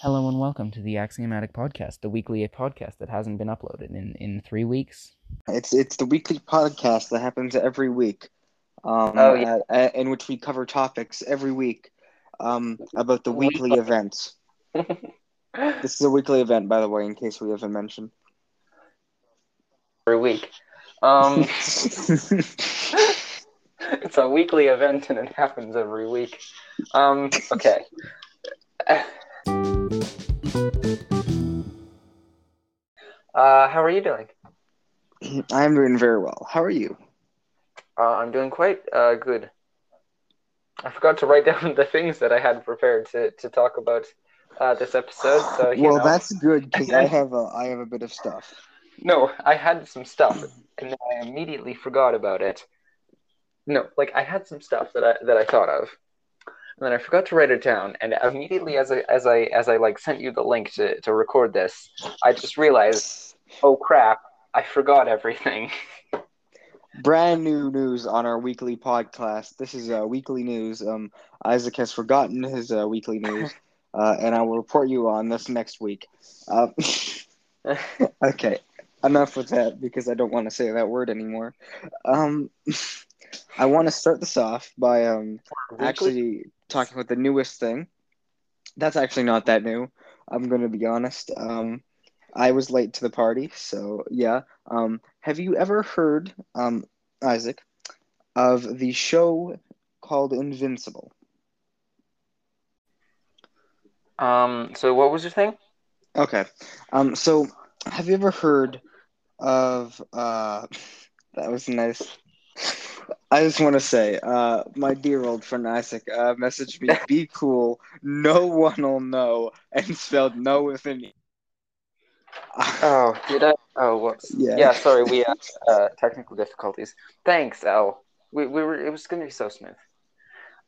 Hello and welcome to the Axiomatic Podcast, the weekly podcast that hasn't been uploaded in, in three weeks. It's it's the weekly podcast that happens every week, um, Oh, yeah. at- at- in which we cover topics every week um, about the weekly events. This is a weekly event, by the way, in case we haven't mentioned. every week. Um, it's a weekly event and it happens every week. Um, okay. Uh, how are you doing? I'm doing very well. How are you? Uh, I'm doing quite uh, good. I forgot to write down the things that I had prepared to, to talk about uh, this episode. So well, know. that's good because I have a I have a bit of stuff. No, I had some stuff and then I immediately forgot about it. No, like I had some stuff that I that I thought of. And then I forgot to write it down and immediately as I as I as I like sent you the link to, to record this, I just realized, oh crap, I forgot everything. Brand new news on our weekly podcast. This is uh, weekly news. Um, Isak has forgotten his uh, weekly news, uh, and I will report you on this next week. Uh, okay, enough with that because I don't want to say that word anymore. Um, I want to start this off by um, actually talking about the newest thing. That's actually not that new. I'm going to be honest. Um, I was late to the party, so yeah. Um, have you ever heard, um, Isak, of the show called Invincible? Um so what was your thing? Okay. Um, so have you ever heard of uh that was nice. I just want to say, uh, my dear old friend Isak uh, messaged me, "Be cool, no one will know," and spelled "no" with an E. Oh, did I? Oh, whoops. Yeah. Yeah, sorry, we had uh, technical difficulties. Thanks, L. We, we were it was gonna be so smooth.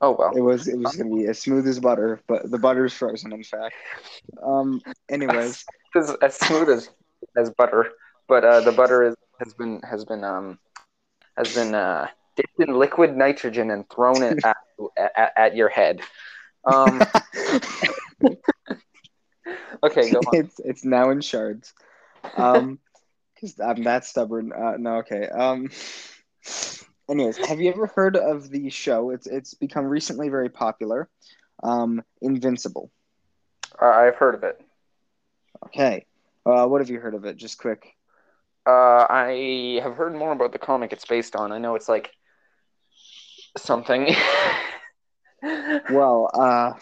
Oh well. It was it was gonna be as smooth as butter, but the butter is frozen. In fact. Um. Anyways, as, as smooth as as butter, but uh, the butter is, has been has been um has been uh, dipped in liquid nitrogen and thrown it at, at, at your head. Um, okay, go on. it's it's now in shards. Um, because I'm that stubborn. Uh, no, okay. Um. Anyways, have you ever heard of the show? It's it's become recently very popular. Um, Invincible. Uh, I've heard of it. Okay. Uh, what have you heard of it? Just quick. Uh, I have heard more about the comic it's based on. I know it's like something. Well, uh,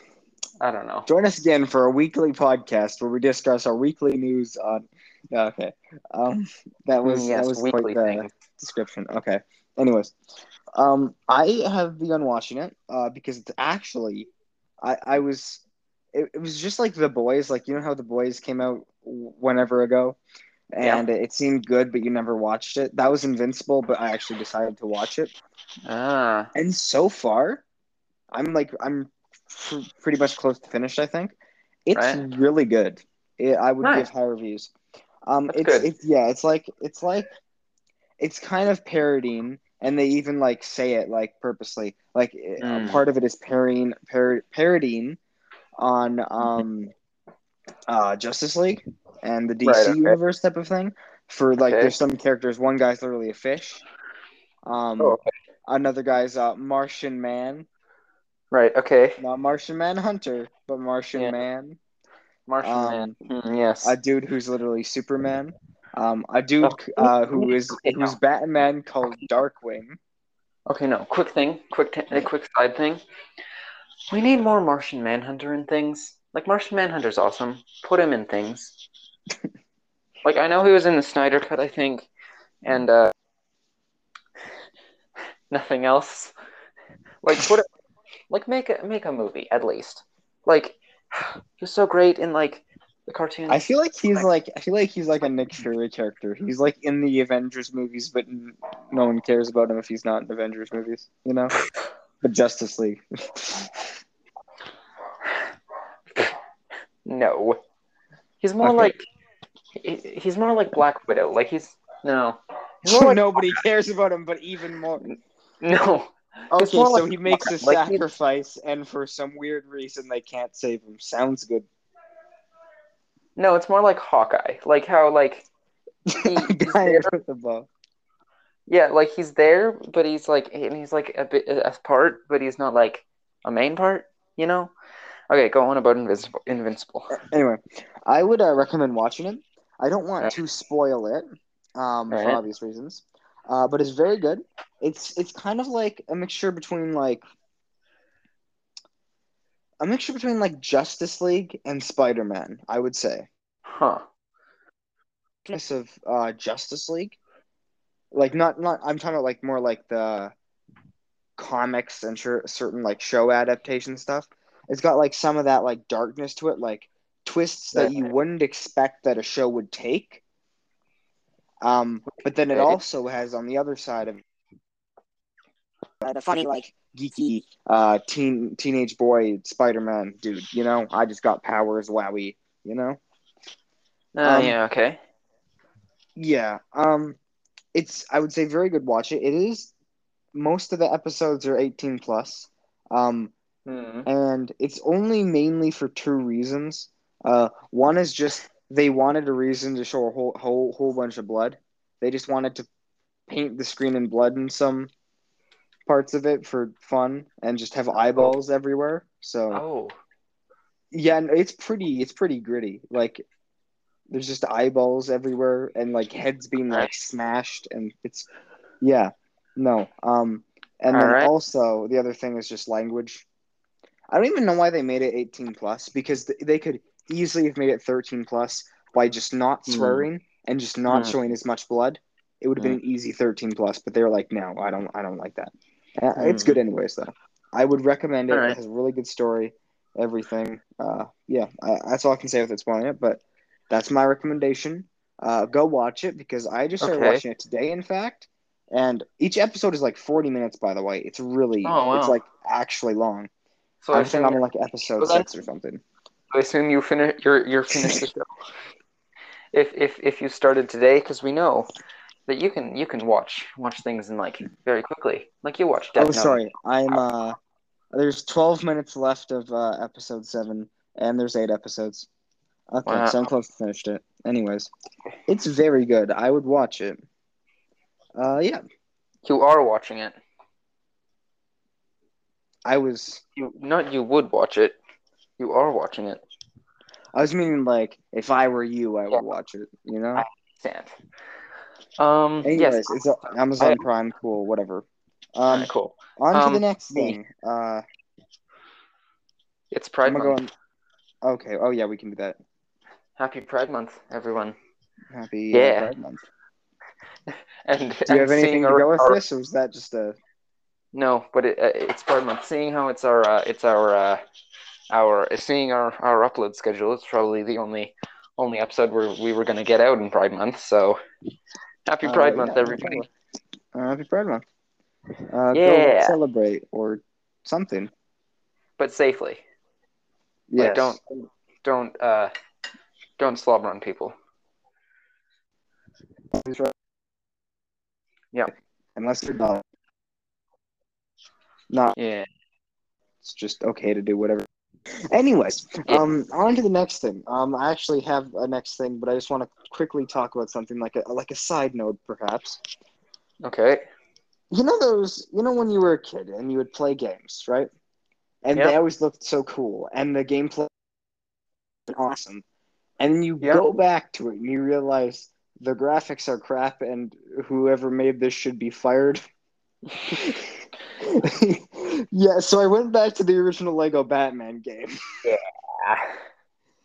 I don't know. join us again for a weekly podcast where we discuss our weekly news on. Okay. Um, that was yes, that was weekly quite the things. description. Okay. Anyways, um, I have begun watching it uh, because it's actually, I I was, it, it was just like the boys, like you know how the boys came out whenever ago, and it seemed good, but you never watched it. That was Invincible, but I actually decided to watch it, Ah, and so far, I'm like I'm pr- pretty much close to finished. I think it's Right. really good. It, I would Nice. give high reviews. Um, That's it's good. it's yeah, it's like it's like it's kind of parodying, and they even like say it like purposely. Like a Mm. part of it is parodying par- parodying on um uh Justice League and the DC Right, okay. universe type of thing. For like, Okay. there's some characters. One guy's literally a fish. Um, Oh, okay. another guy's uh Martian Man, right. Okay. not Martian Manhunter, but Martian Yeah. Man. Martian Um, Man. Hmm, yes. a dude who's literally Superman. Um, a dude Oh. uh, who is who's. Batman called Darkwing. Okay, no. Quick thing. Quick. T- a quick side thing. We need more Martian Manhunter in things. Like Martian Manhunter's awesome. Put him in things. Like I know he was in the Snyder Cut, I think, and uh, nothing else. Like put it. Like make a make a movie at least. Like he was so great in like the cartoon. I feel like he's like I feel like he's like a Nick Fury character. He's like in the Avengers movies, but n- no one cares about him if he's not in Avengers movies. You know, but Justice League. No, he's more Okay. like he's more like Black Widow. Like he's no, he's like Nobody cares about him, but even more. no. Okay, so like- he makes a like he- sacrifice, and for some weird reason they can't save him. Sounds good. No, it's more like Hawkeye. Like how like he, he's there. with a bow. Yeah, like he's there, but he's like and he's like a bit a part, but he's not like a main part. You know? Okay, go on about Invincible. Invincible. Anyway, I would uh, recommend watching it. I don't want Right. to spoil it, um, for Right. obvious reasons. Uh, but it's very good. It's it's kind of like a mixture between like a mixture between like Justice League and Spider Man. I would say. Huh. of uh, Justice League. Like not not I'm talking about like more like the comics and sure, certain like show adaptation stuff. It's got like some of that like darkness to it, like twists that you wouldn't expect that a show would take. Um, but then it also has on the other side of uh, the funny like geeky uh teen teenage boy Spider-Man dude, you know? I just got powers, wowie, you know? Uh, Um, yeah, okay. Yeah. Um it's I would say very good watch it. It is most of the episodes are 18 plus. Um Hmm. and it's only mainly for two reasons. Uh one is just they wanted a reason to show a whole whole whole bunch of blood. They just wanted to paint the screen in blood in some parts of it for fun and just have eyeballs everywhere. So Oh. yeah, it's pretty. It's pretty gritty. Like there's just eyeballs everywhere and like heads being like smashed, and it's yeah, no. Um, and then Alright. also the other thing is just language. I don't even know why they made it 18 plus because they could easily have made it 13 plus by just not Hmm. swearing and just not Hmm. showing as much blood. It would have been an easy 13 plus, but they were like, no, I don't, I don't like that. Uh, It's Hmm. good anyways though. I would recommend it. Alright. It has a really good story, everything. Uh, yeah, I, that's all I can say without spoiling it. But that's my recommendation. Uh, go watch it because I just started Okay. watching it today, in fact. And each episode is like 40 minutes, by the way. It's really, Oh, wow. it's like actually long. So I I think I'm like episode six or something. I assume you finish. You're you're finished the show. If if if you started today, because we know that you can you can watch watch things in like very quickly. Like you watch Death Oh, Note. sorry. I'm uh there's 12 minutes left of uh episode 7 and there's 8 episodes. Okay, Wow. so I'm close to finished it. Anyways, it's very good. I would watch it. Uh yeah, You are watching it. I was You not you would watch it. You are watching it. I was meaning like if I were you, I would Yeah. watch it, you know? I Stand. Um. Anyways, yes. it's Amazon I- Prime, cool, whatever. Um cool. on to the Um, next thing. Uh It's Pride Month. gonna go on Okay, oh yeah, we can do that. Happy Pride Month, everyone. Happy Yeah. Pride Month. And Do you and have anything to our- go with our- this or was that just a No, but it, uh, it's Pride Month. Seeing how it's our uh, it's our uh, our seeing our our upload schedule, it's probably the only only episode where we were going to get out in Pride Month. So happy Uh, Pride Month, yeah, everybody! Uh, happy Pride Month. Uh, Yeah. Go celebrate or something. But safely. Yeah, Like don't don't uh don't slobber on people. Yeah. Unless they're not. Not. Yeah. It's just okay to do whatever. Anyways, um, on to the next thing. Um, I actually have a next thing, but I just want to quickly talk about something like a like a side note, perhaps. Okay. You know those. You know when you were a kid and you would play games, right? And Yeah. they always looked so cool, and the gameplay was awesome. And you Yeah. go back to it and you realize the graphics are crap, and whoever made this should be fired. yeah, so I went back to the original Lego Batman game. Yeah.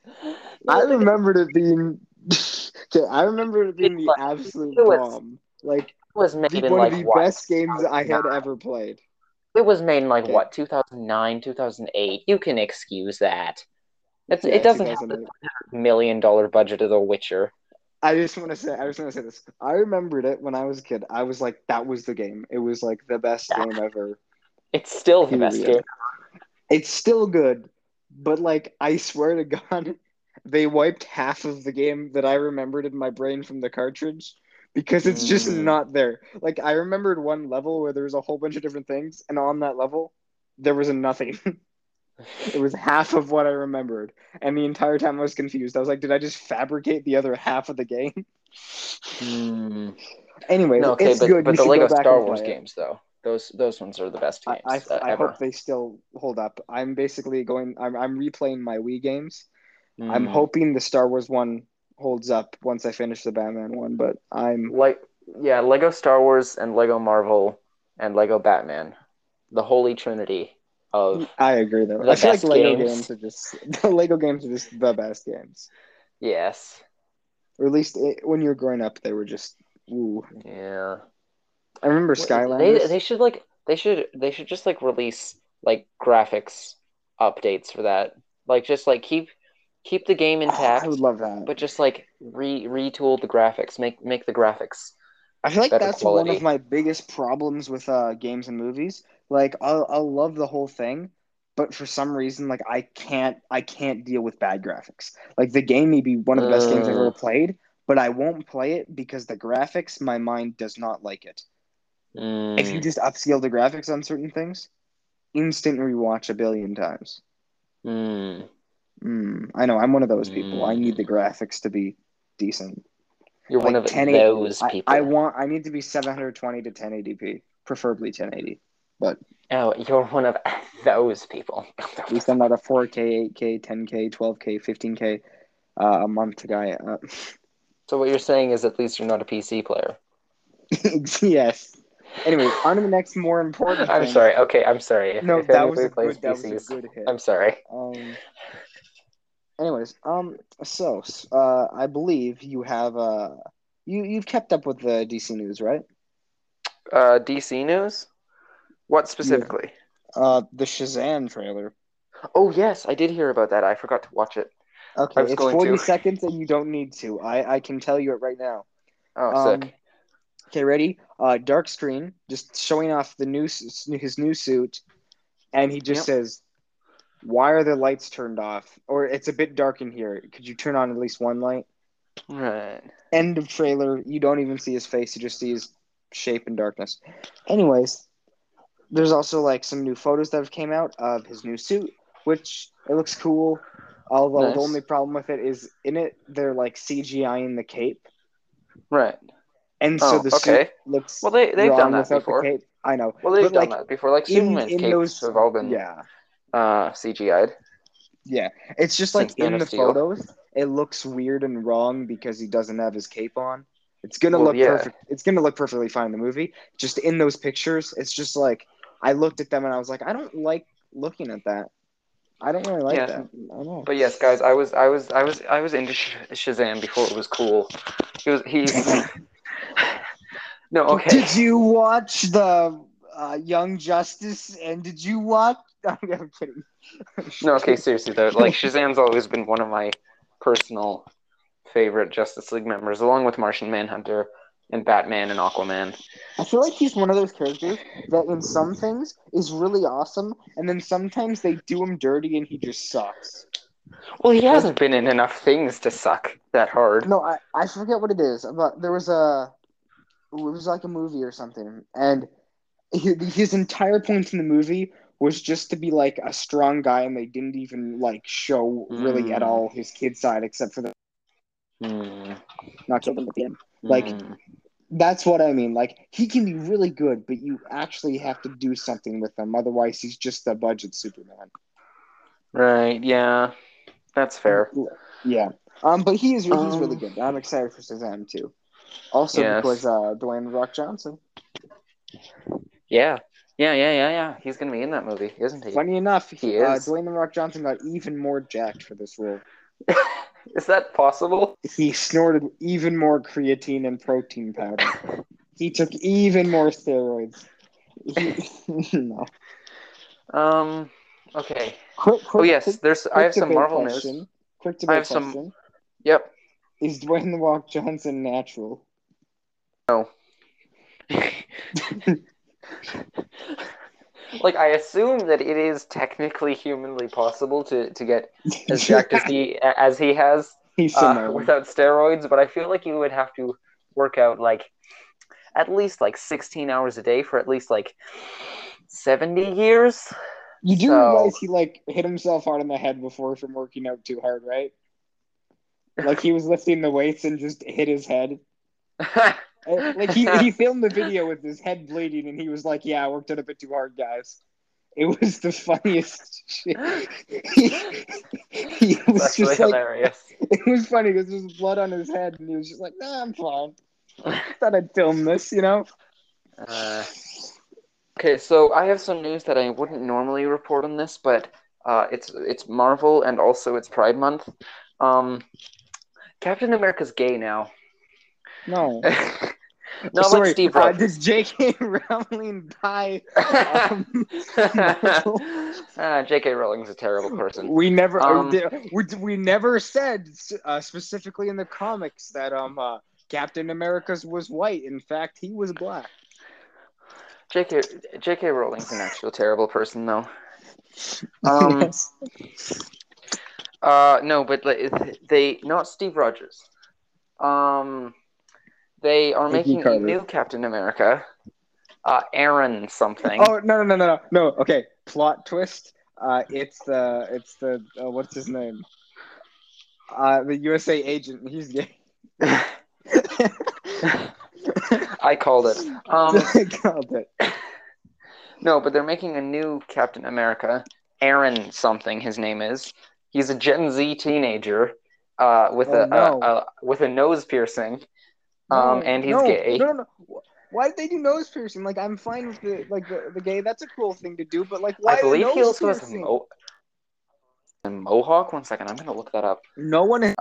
I remembered it being. okay, I remember it being the absolute It was- bomb. Like It was made the, in one like of the what? best games I had ever played. It was made in like Okay. what 2009, 2008. You can excuse that. It's, Yeah, it doesn't have 2008. the million dollar budget of The Witcher. I just want to say, I just want to say this. I remembered it when I was a kid. I was like, that was the game. It was like the best Yeah. game ever. It's still the best game. It's still good, but like, I swear to God, they wiped half of the game that I remembered in my brain from the cartridge because it's just Mm. not there. Like, I remembered one level where there was a whole bunch of different things, and on that level, there was a nothing. It was half of what I remembered, and the entire time I was confused. I was like, "Did I just fabricate the other half of the game?" Hmm. Anyway, No, okay, it's but good. but You the should Lego go back Star Wars play it. games though, those those ones are the best I, games I, uh, I ever. hope they still hold up. I'm basically going. I'm, I'm replaying my Wii games. I'm Hmm. hoping the Star Wars one holds up once I finish the Batman one, but I'm like yeah, Lego Star Wars and Lego Marvel and Lego Batman, the holy trinity of I agree though. I feel like Lego games. games. are just the Lego games are just the best games. yes, Or at least it, when you were growing up, they were just ooh. yeah. I remember They Skylanders. they should like they should they should just like release like graphics updates for that. Like just like keep keep the game Oh, intact, I would love that. but just like re retool the graphics, make make the graphics. I feel like that's one of my biggest problems with uh, games and movies. Like I'll I'll love the whole thing, but for some reason, like I can't I can't deal with bad graphics. Like the game may be one of the best games I've ever Mm. played, but I won't play it because the graphics, my mind does not like it. If you Mm, just upscale the graphics on certain things, instant rewatch a billion times. mm. Mm, I know I'm one of those people. I need the Mm. graphics to be decent. You're one of 1080 those I, people. I want I need to be 720 to 1080p, preferably 1080. But oh, you're one of those people. At least I'm not a 4K, 8K, 10K, 12K, 15K uh, a month guy. Uh, so what you're saying is at least you're not a PC player. yes. Anyway, on to the next more important I'm thing. sorry. Okay, I'm sorry. No, if that was a plays good. That was a good hit. I'm sorry. Um. Anyways, um. So, uh, I believe you have uh, you you've kept up with the DC news, right? Uh, DC news? What specifically? Uh, the Shazam trailer. Oh yes, I did hear about that. I forgot to watch it. Okay, it's 40 to. seconds and you don't need to. I I can tell you it right now. Oh, Um, sick. Okay, ready? Uh, dark screen, just showing off the new his new suit, and he just Yep. says, "Why are the lights turned off?" Or it's a bit dark in here. Could you turn on at least one light? Right. End of trailer. You don't even see his face. You just see his shape in darkness. Anyways, there's also like some new photos that have came out of his new suit, which it looks cool. Although Nice. the only problem with it is in it they're like CGIing the cape, Right. And so Oh, the okay. suit looks Well, they they've wrong done that before. the. I know. Well, they've But, done like, that before. Like in- Superman's in capes those- have all been Yeah, uh CGI'd. yeah. It's just Since like in the Steel. photos, it looks weird and wrong because he doesn't have his cape on. It's gonna Well, look yeah. perfect. It's gonna look perfectly fine in the movie. Just in those pictures, it's just like I looked at them and I was like, I don't like looking at that. I don't really like Yeah. that. I don't know. But yes, guys, I was I was I was I was into Shazam before it was cool. He was he's no okay. Did you watch the uh, Young Justice? And did you watch? I'm kidding. No, okay, seriously though, like Shazam's always been one of my personal favorite Justice League members, along with Martian Manhunter and Batman and Aquaman. I feel like he's one of those characters that in some things is really awesome, and then sometimes they do him dirty and he just sucks. Well, he hasn't been in enough things to suck that hard. No, I, I forget what it is, but there was a it was like a movie or something, and he, his entire point in the movie was just to be like a strong guy, and they didn't even like show really at Mm. all his kid side except for the Hmm. not kill them at the end. Like- Hmm. That's what I mean. Like he can be really good, but you actually have to do something with him. Otherwise, he's just a budget Superman. right, yeah, that's fair. Yeah. Um, but he is he's really Um, good. I'm excited for Shazam too. Also Yes. because uh, Dwayne Rock Johnson. Yeah, yeah, yeah, yeah, yeah. He's gonna be in that movie, isn't he? Funny enough, He he, uh, is. Dwayne The Rock Johnson got even more jacked for this role. Is that possible? He snorted even more creatine and protein powder. he took even more steroids. No. Um. Okay. Quick, quick, Oh yes, quick, there's. I have some Marvel question. news. Quick I debate have some- Yep. Is Dwayne The Rock Johnson natural? No. like I assume that it is technically humanly possible to to get as jacked as he as he has uh, without steroids, but I feel like you would have to work out like at least like 16 hours a day for at least like 70 years You do So- realize he like hit himself hard in the head before from working out too hard, right? Like he was lifting the weights and just hit his head. Like he, he filmed the video with his head bleeding and he was like, "Yeah, I worked out a bit too hard, guys." It was the funniest shit. he, he was That's just really like, hilarious. it was funny because there was blood on his head and he was just like, "Nah, I'm fine." I Thought I'd film this, you know. Uh, okay, so I have some news that I wouldn't normally report on this, but uh, it's it's Marvel and also it's Pride Month. Um, Captain America's gay now. No, Not Sorry, like Steve uh, Rogers. Did J.K. Rowling buy? Um, Ah, J.K. Rowling's a terrible person. We never, Um, we, we never said uh, specifically in the comics that um uh, Captain America's was white. In fact, he was black. J.K. J.K. Rowling's an actual terrible person, though. Um, Yes. Uh, no, but like, they not Steve Rogers. Um, they are making a new Captain America. Uh, Aaron something. Oh no no no no no no. Okay, plot twist. Uh, it's the it's the uh, what's his name? Uh, the USA agent. He's gay. I called it. Um, I called it. no, but they're making a new Captain America. Aaron something. His name is. He's a Gen Z teenager. Uh, with Oh, a, no. a, a with a nose piercing. Um, No, and he's no, gay. No, no. Why did they do nose piercing? Like, I'm fine with the like the, the gay. That's a cool thing to do. But like, why I believe he also has a, mo- a mohawk. One second, I'm gonna look that up. No one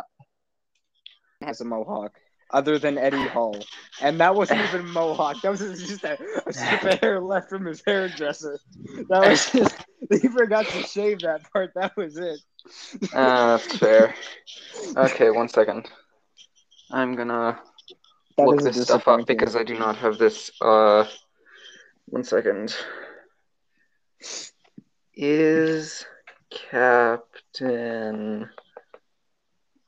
has a mohawk other than Eddie Hall, and that wasn't even mohawk. That was just a, a strip of hair left from his hairdresser. That was just they forgot to shave that part. That was it. Uh, that's fair. Okay, one second. I'm gonna That look this stuff up because I do not have this. Uh, one second. Is Captain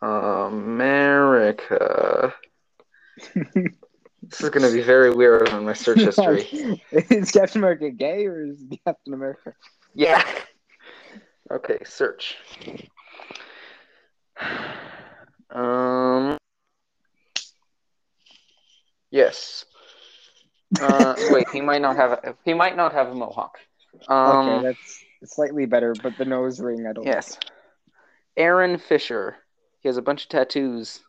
America? This is gonna be very weird on my search history. is Captain America gay or is Captain America? Yeah. Okay, search. Um. Yes. Uh, wait, he might not have. A, he might not have a mohawk. Um. okay, that's slightly better, but the nose ring, I don't. yes. Aaron Fisher. He has a bunch of tattoos.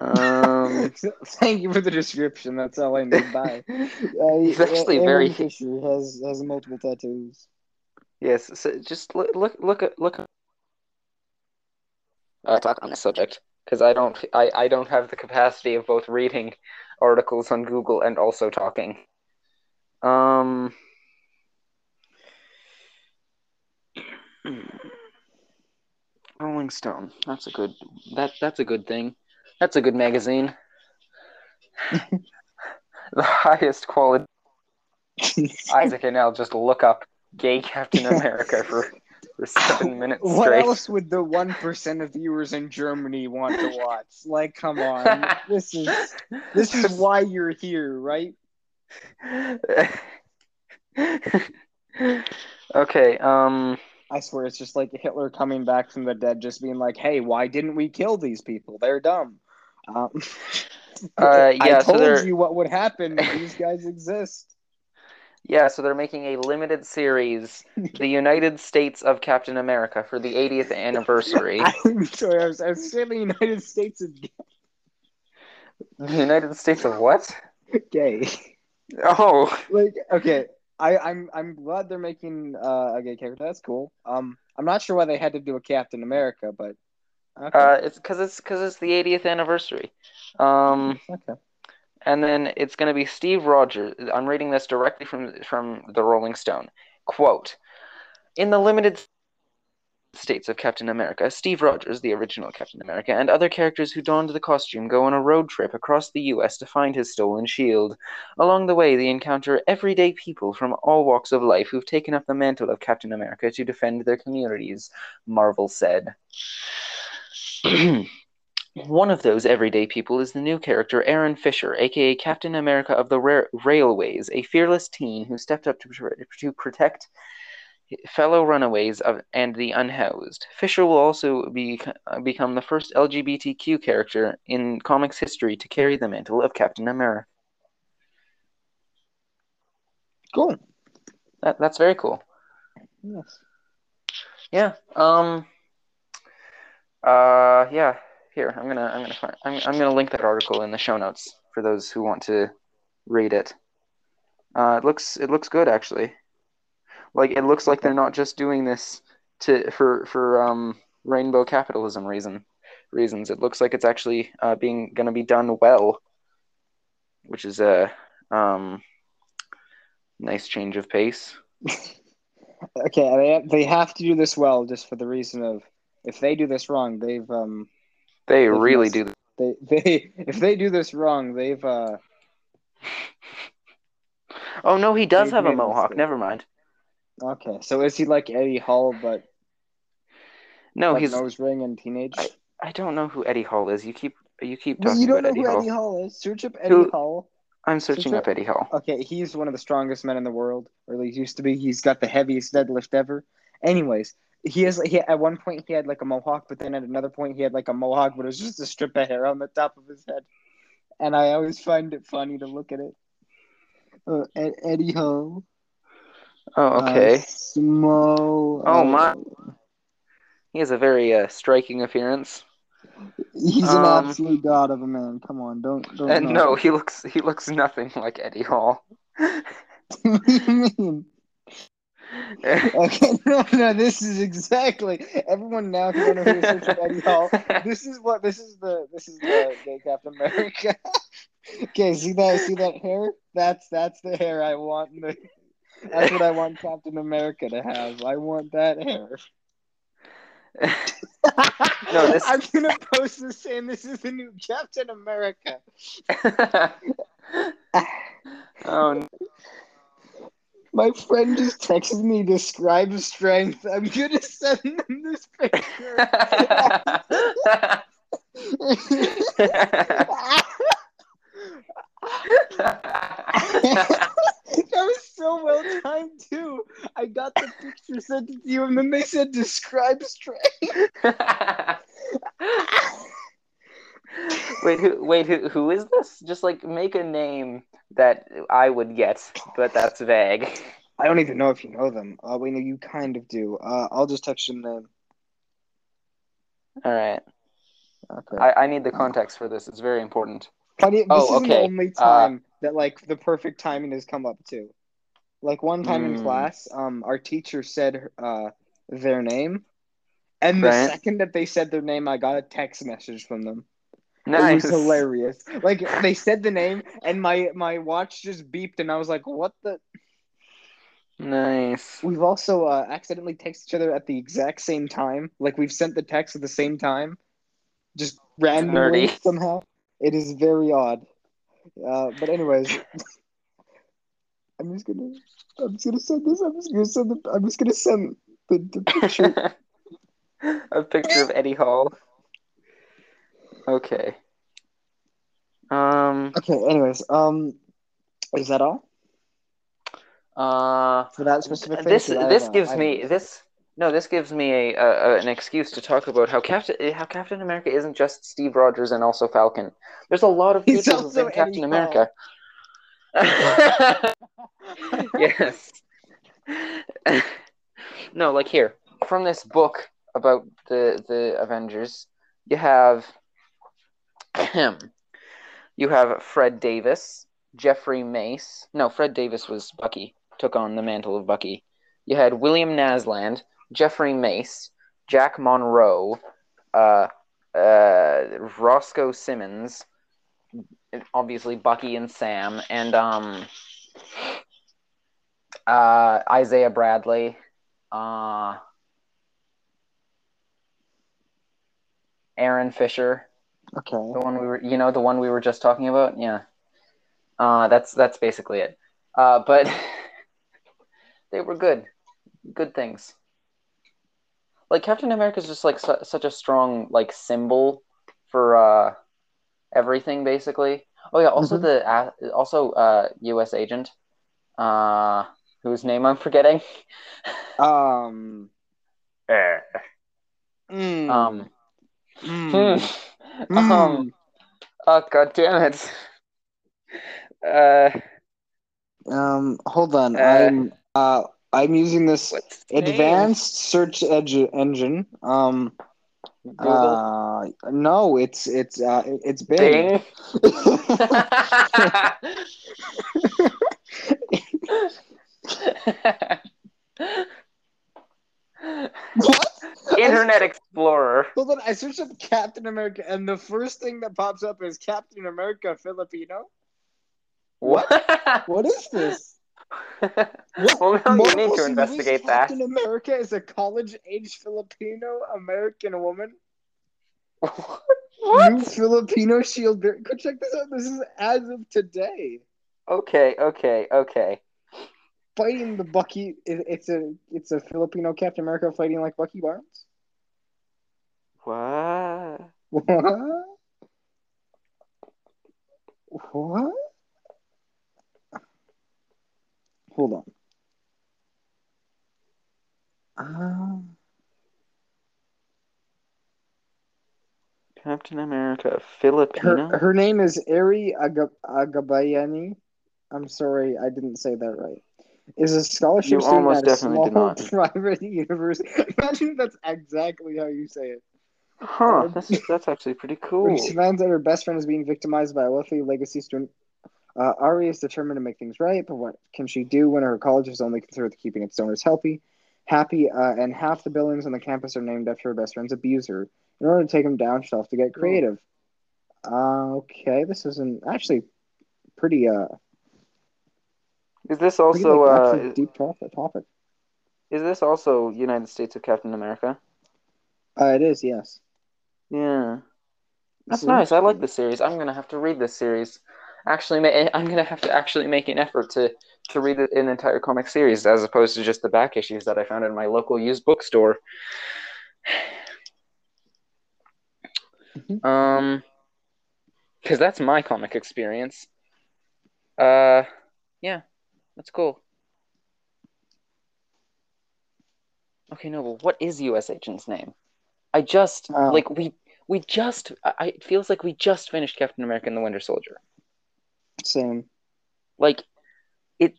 Um. Thank you for the description. That's all I need. Bye. Uh, He's actually Aaron very- Fisher has has multiple tattoos. Yes. So just look. Look. Look. at- Look. at- Uh, talk on this subject because I don't. I. I don't have the capacity of both reading articles on Google and also talking. Um. Rolling Stone. That's a good. That. That's a good thing. That's a good magazine. the highest quality. Isak and I'll just look up gay Captain America for, for seven minutes What straight. else would the one percent of viewers in Germany want to watch? Like, come on, this is this is why you're here, right? okay, um I swear, it's just like Hitler coming back from the dead, just being like, "Hey, why didn't we kill these people? They're dumb." Um, Uh, yeah, I so told they're- you what would happen. These guys exist. yeah, so they're making a limited series, The United States of Captain America for the 80th anniversary. I'm sorry, I was, I was saying the United States is the United States of what? gay. Oh, like okay I, I'm I'm glad they're making uh, a gay character. That's cool. Um, I'm not sure why they had to do a Captain America, but okay. uh, it's because it's because it's the 80th anniversary. Um, okay. and then it's going to be Steve Rogers. I'm reading this directly from from the Rolling Stone. Quote: In the limited states of Captain America, Steve Rogers, the original Captain America, and other characters who donned the costume go on a road trip across the U.S. to find his stolen shield. Along the way, they encounter everyday people from all walks of life who've taken up the mantle of Captain America to defend their communities. Marvel said. One of those everyday people is the new character Aaron Fisher, aka Captain America of the Ra- Railways, a fearless teen who stepped up to, to protect fellow runaways of, and the unhoused. Fisher will also be, uh, become the first LGBTQ character in comics history to carry the mantle of Captain America. Cool. That, that's very cool. Yes. Yeah. Um. Uh. Yeah. Here, I'm gonna. I'm gonna find. I'm. I'm gonna link that article in the show notes for those who want to read it. Uh, it looks. It looks good actually. Like it looks like they're not just doing this to for for um rainbow capitalism reason reasons. It looks like it's actually uh, being to be done well, which is a um nice change of pace. Okay, they they have to do this well, just for the reason of if they do this wrong, they've um They They've really messed- do. they they if they do this wrong, they've uh Oh no, he does They've a mohawk. mistake. Never mind. okay. So is he like Eddie Hall, but No, like he's. nose ring and teenage? I don't know who Eddie Hall is. You keep you keep Well, talking you don't know Eddie who Hall. Eddie Hall is. Search up Eddie Who- Hall. I'm searching Search up Eddie Hall. Okay, he's one of the strongest men in the world, or at least used to be. He's got the heaviest deadlift ever. Anyways, he has he at one point he had like a mohawk, but then at another point he had like a mohawk, but it was just a strip of hair on the top of his head. And I always find it funny to look at it. Uh, Ed- Eddie Hall. Oh, okay. Uh, Smo. Oh, uh, my- He has a very uh, striking appearance. He's an Um, absolute god of a man. Come on, don't don't. And no, he looks he looks nothing like Eddie Hall. what do you mean? Okay, no, no, this is exactly everyone now who don't know who is Eddie Hall. This is what this is the this is the gay Captain America. okay, see that see that hair? That's that's the hair I want. in The, that's what I want Captain America to have. I want that hair. No, this- I'm gonna post this saying this is the new Captain America. oh, no. My friend just texted me describe strength. I'm gonna send them this picture. that was so well timed too. I got the picture sent to you, and then they said describe strength. wait, who? Wait, who? Who is this? Just like make a name that I would get, but that's vague. I don't even know if you know them. Uh, we know you kind of do. Uh, I'll just text your name. All right, Okay. I, I need the context for this. It's very important. Funny, this Oh, is the okay. only Uh, time that like the perfect timing has come up too. Like one time in Hmm. class, um, our teacher said uh their name, and the second that they said their name, I got a text message from them. Nice. It was hilarious. Like they said the name, and my my watch just beeped, and I was like, "What the?" Nice. We've also uh, accidentally texted each other at the exact same time. Like we've sent the text at the same time, just randomly Nerdy. somehow. It is very odd. Uh, but anyways, I'm just gonna I'm just gonna send this. I'm just gonna send the, I'm just gonna send the, the picture. a picture of Eddie Hall. Okay. Um. okay. Anyways, um, is that all Uh. for that specific thing? This this gives I me this no this gives me a, a, an excuse to talk about how Captain how Captain America isn't just Steve Rogers and also Falcon. There's a lot of people within Captain America. yes. no, like here from this book about the the Avengers, you have. You have Fred Davis, Jeffrey Mace. No, Fred Davis was Bucky. Took on the mantle of Bucky. You had William Nasland, Jeffrey Mace, Jack Monroe, uh, uh, Roscoe Simons, obviously Bucky and Sam, and um, uh, Isaiah Bradley, uh, Aaron Fisher, Okay. the one we were, you know, the one we were just talking about. Yeah, uh, that's that's basically it. Uh, but they were good, good things. Like Captain America is just like su- such a strong like symbol for uh, everything, basically. Oh yeah, also Mhm. the uh, also uh, U.S. agent, uh, whose name I'm forgetting. Um. Eh. mm, Um. Mm, hmm. Um. Oh god damn it. Uh. um. Hold on. Uh, I'm. Uh. I'm using this its name? advanced search edge engine. Um. Google. Uh. No. It's it's uh. It's Bing. Bing. what? Internet Explorer. Hold on. I searched up Captain America, and the first thing that pops up is Captain America Filipino. What? What is this? well, no, you need to investigate that. Captain America is a college-age Filipino American woman. New what? Filipino shield. Go check this out. This is as of today. Okay, okay, okay. Fighting the Bucky. It's a it's a Filipino Captain America fighting like Bucky Barnes. What? What? What? Hold on. Um, Captain America, her Filipino. her name is Ari Aga- Agabayani. I'm sorry, I didn't say that right. Is a scholarship You student almost at a small did not. private university. Imagine that's exactly how you say it. Huh? That's that's actually pretty cool. She finds out her best friend is being victimized by a wealthy legacy student, uh, Ari is determined to make things right. But what can she do when her college is only concerned with keeping its donors healthy, happy, uh, and half the buildings on the campus are named after her best friend's abuser? In order to take him down, she'll have to get creative. Uh, okay, this is an actually pretty uh Is this also like, uh, deep topic. topic. is this also United States of Captain America? Uh, it is yes. Yeah, that's nice. I like the series. I'm gonna have to read this series. Actually, I'm gonna have to actually make an effort to to read an entire comic series as opposed to just the back issues that I found in my local used bookstore. Mhm. Um, because that's my comic experience. Uh, yeah, that's cool. Okay, no, but what is U.S. Agent's name? I just Oh. like we we just I, it feels like we just finished Captain America and the Winter Soldier. Same. Like it.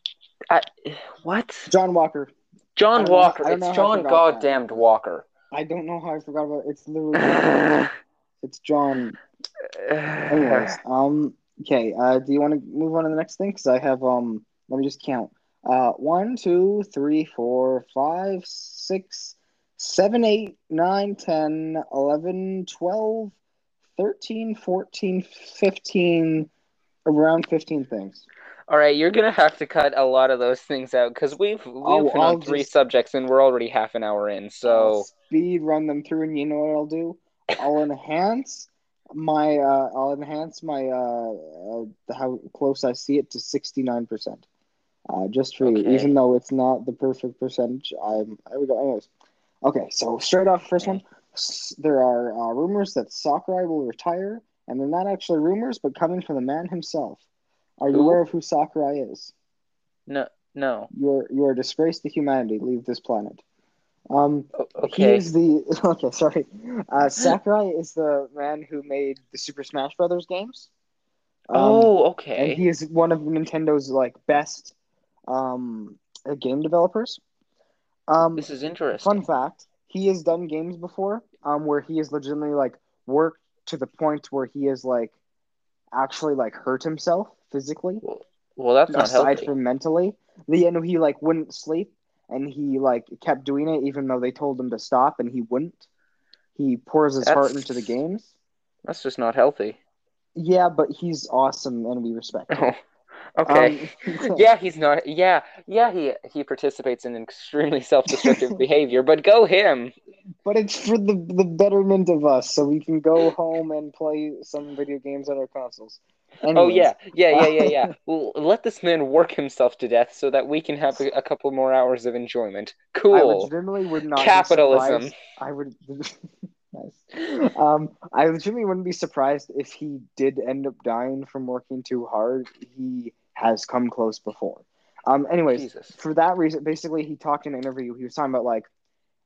I, what? John Walker. John Walker. Know It's John forgot that. goddamned Walker. I don't know how I forgot about it. It's literally it's John Anyways, um, okay. Uh, do you want to move on to the next thing? Because I have um, let me just count. Uh, one, two, three, four, five, six, seven, eight, nine, ten, eleven, twelve, thirteen, fourteen, fifteen, around fifteen things. All right, you're gonna have to cut a lot of those things out because we've we've I'll- been on three just- subjects and we're already half an hour in. I'll So speed run them through, and you know what I'll do? I'll enhance my uh, I'll enhance my uh, uh how close I see it to sixty nine percent. Uh, just for you, even though it's not the perfect percentage. I'm there we go. Anyways, okay. So straight off, first one, there are uh, rumors that Sakurai will retire, and they're not actually rumors, but coming from the man himself. Are you aware of who Sakurai is? no, no. You're you are a disgrace to humanity. Leave this planet. Um, O- he is the okay. Sorry, uh, Sakurai is the man who made the Super Smash Brothers games. Um, oh, and okay. he is one of Nintendo's like best um, uh, game developers. Um, This is interesting. fun fact: he has done games before, um, where he has legitimately like worked to the point where he has like actually like hurt himself physically, Well, that's not aside healthy. from mentally. The end, he like wouldn't sleep, and he like kept doing it even though they told him to stop, and he wouldn't. He pours his heart into the games. That's just not healthy. Yeah, but he's awesome, and we respect him. Oh, okay. Um, yeah, he's not. Yeah, yeah. He he participates in extremely self-destructive behavior, but go him. But it's for the the betterment of us, so we can go home and play some video games on our consoles. Oh yeah, yeah, yeah, yeah, yeah. well, let this man work himself to death so that we can have a, a couple more hours of enjoyment. Cool. I legitimately would not. Capitalism. I would. nice. Um, I legitimately wouldn't be surprised if he did end up dying from working too hard. He has come close before. Um. Anyways, Jesus. for that reason, basically, he talked in an interview. He was talking about like,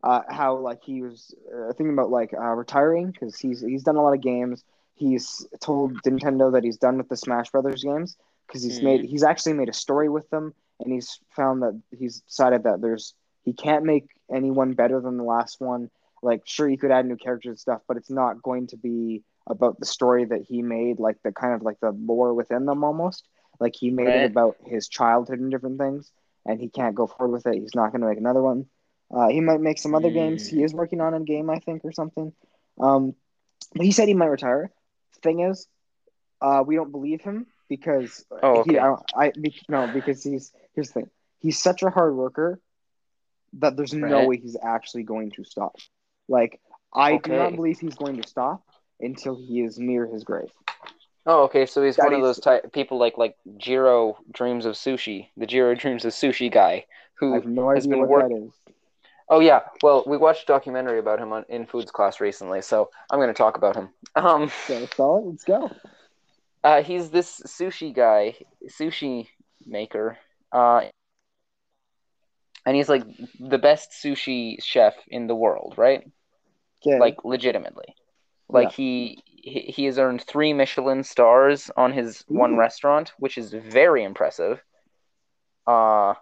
uh, how like he was uh, thinking about like uh, retiring because he's he's done a lot of games. He's told Nintendo that he's done with the Smash Brothers games because he's Mhm. made he's actually made a story with them, and he's found that he's decided that there's he can't make anyone better than the last one. Like, sure, you could add new characters and stuff, but it's not going to be about the story that he made, like the kind of like the lore within them almost. Like he made Right. it about his childhood and different things, and he can't go forward with it. He's not going to make another one. Uh, he might make some other games. He is working on a game, I think, or something. Um, but he said he might retire. Thing is, uh, we don't believe him because Oh, he, okay. I, don't- I be- no because he's here's the thing. He's such a hard worker that there's no way he's actually going to stop. Like I do not believe he's going to stop until he is near his grave. Oh, okay. So he's one of those type people like like Jiro dreams of sushi, the Jiro dreams of sushi guy who no has been what work- that is. Oh yeah, well we watched a documentary about him on in foods class recently, so I'm going to talk about him. Um, So solid. Let's go. uh, he's this sushi guy, sushi maker, uh, and he's like the best sushi chef in the world, right? Okay. Like legitimately, like he, he he has earned three Michelin stars on his one restaurant, which is very impressive. Uh, I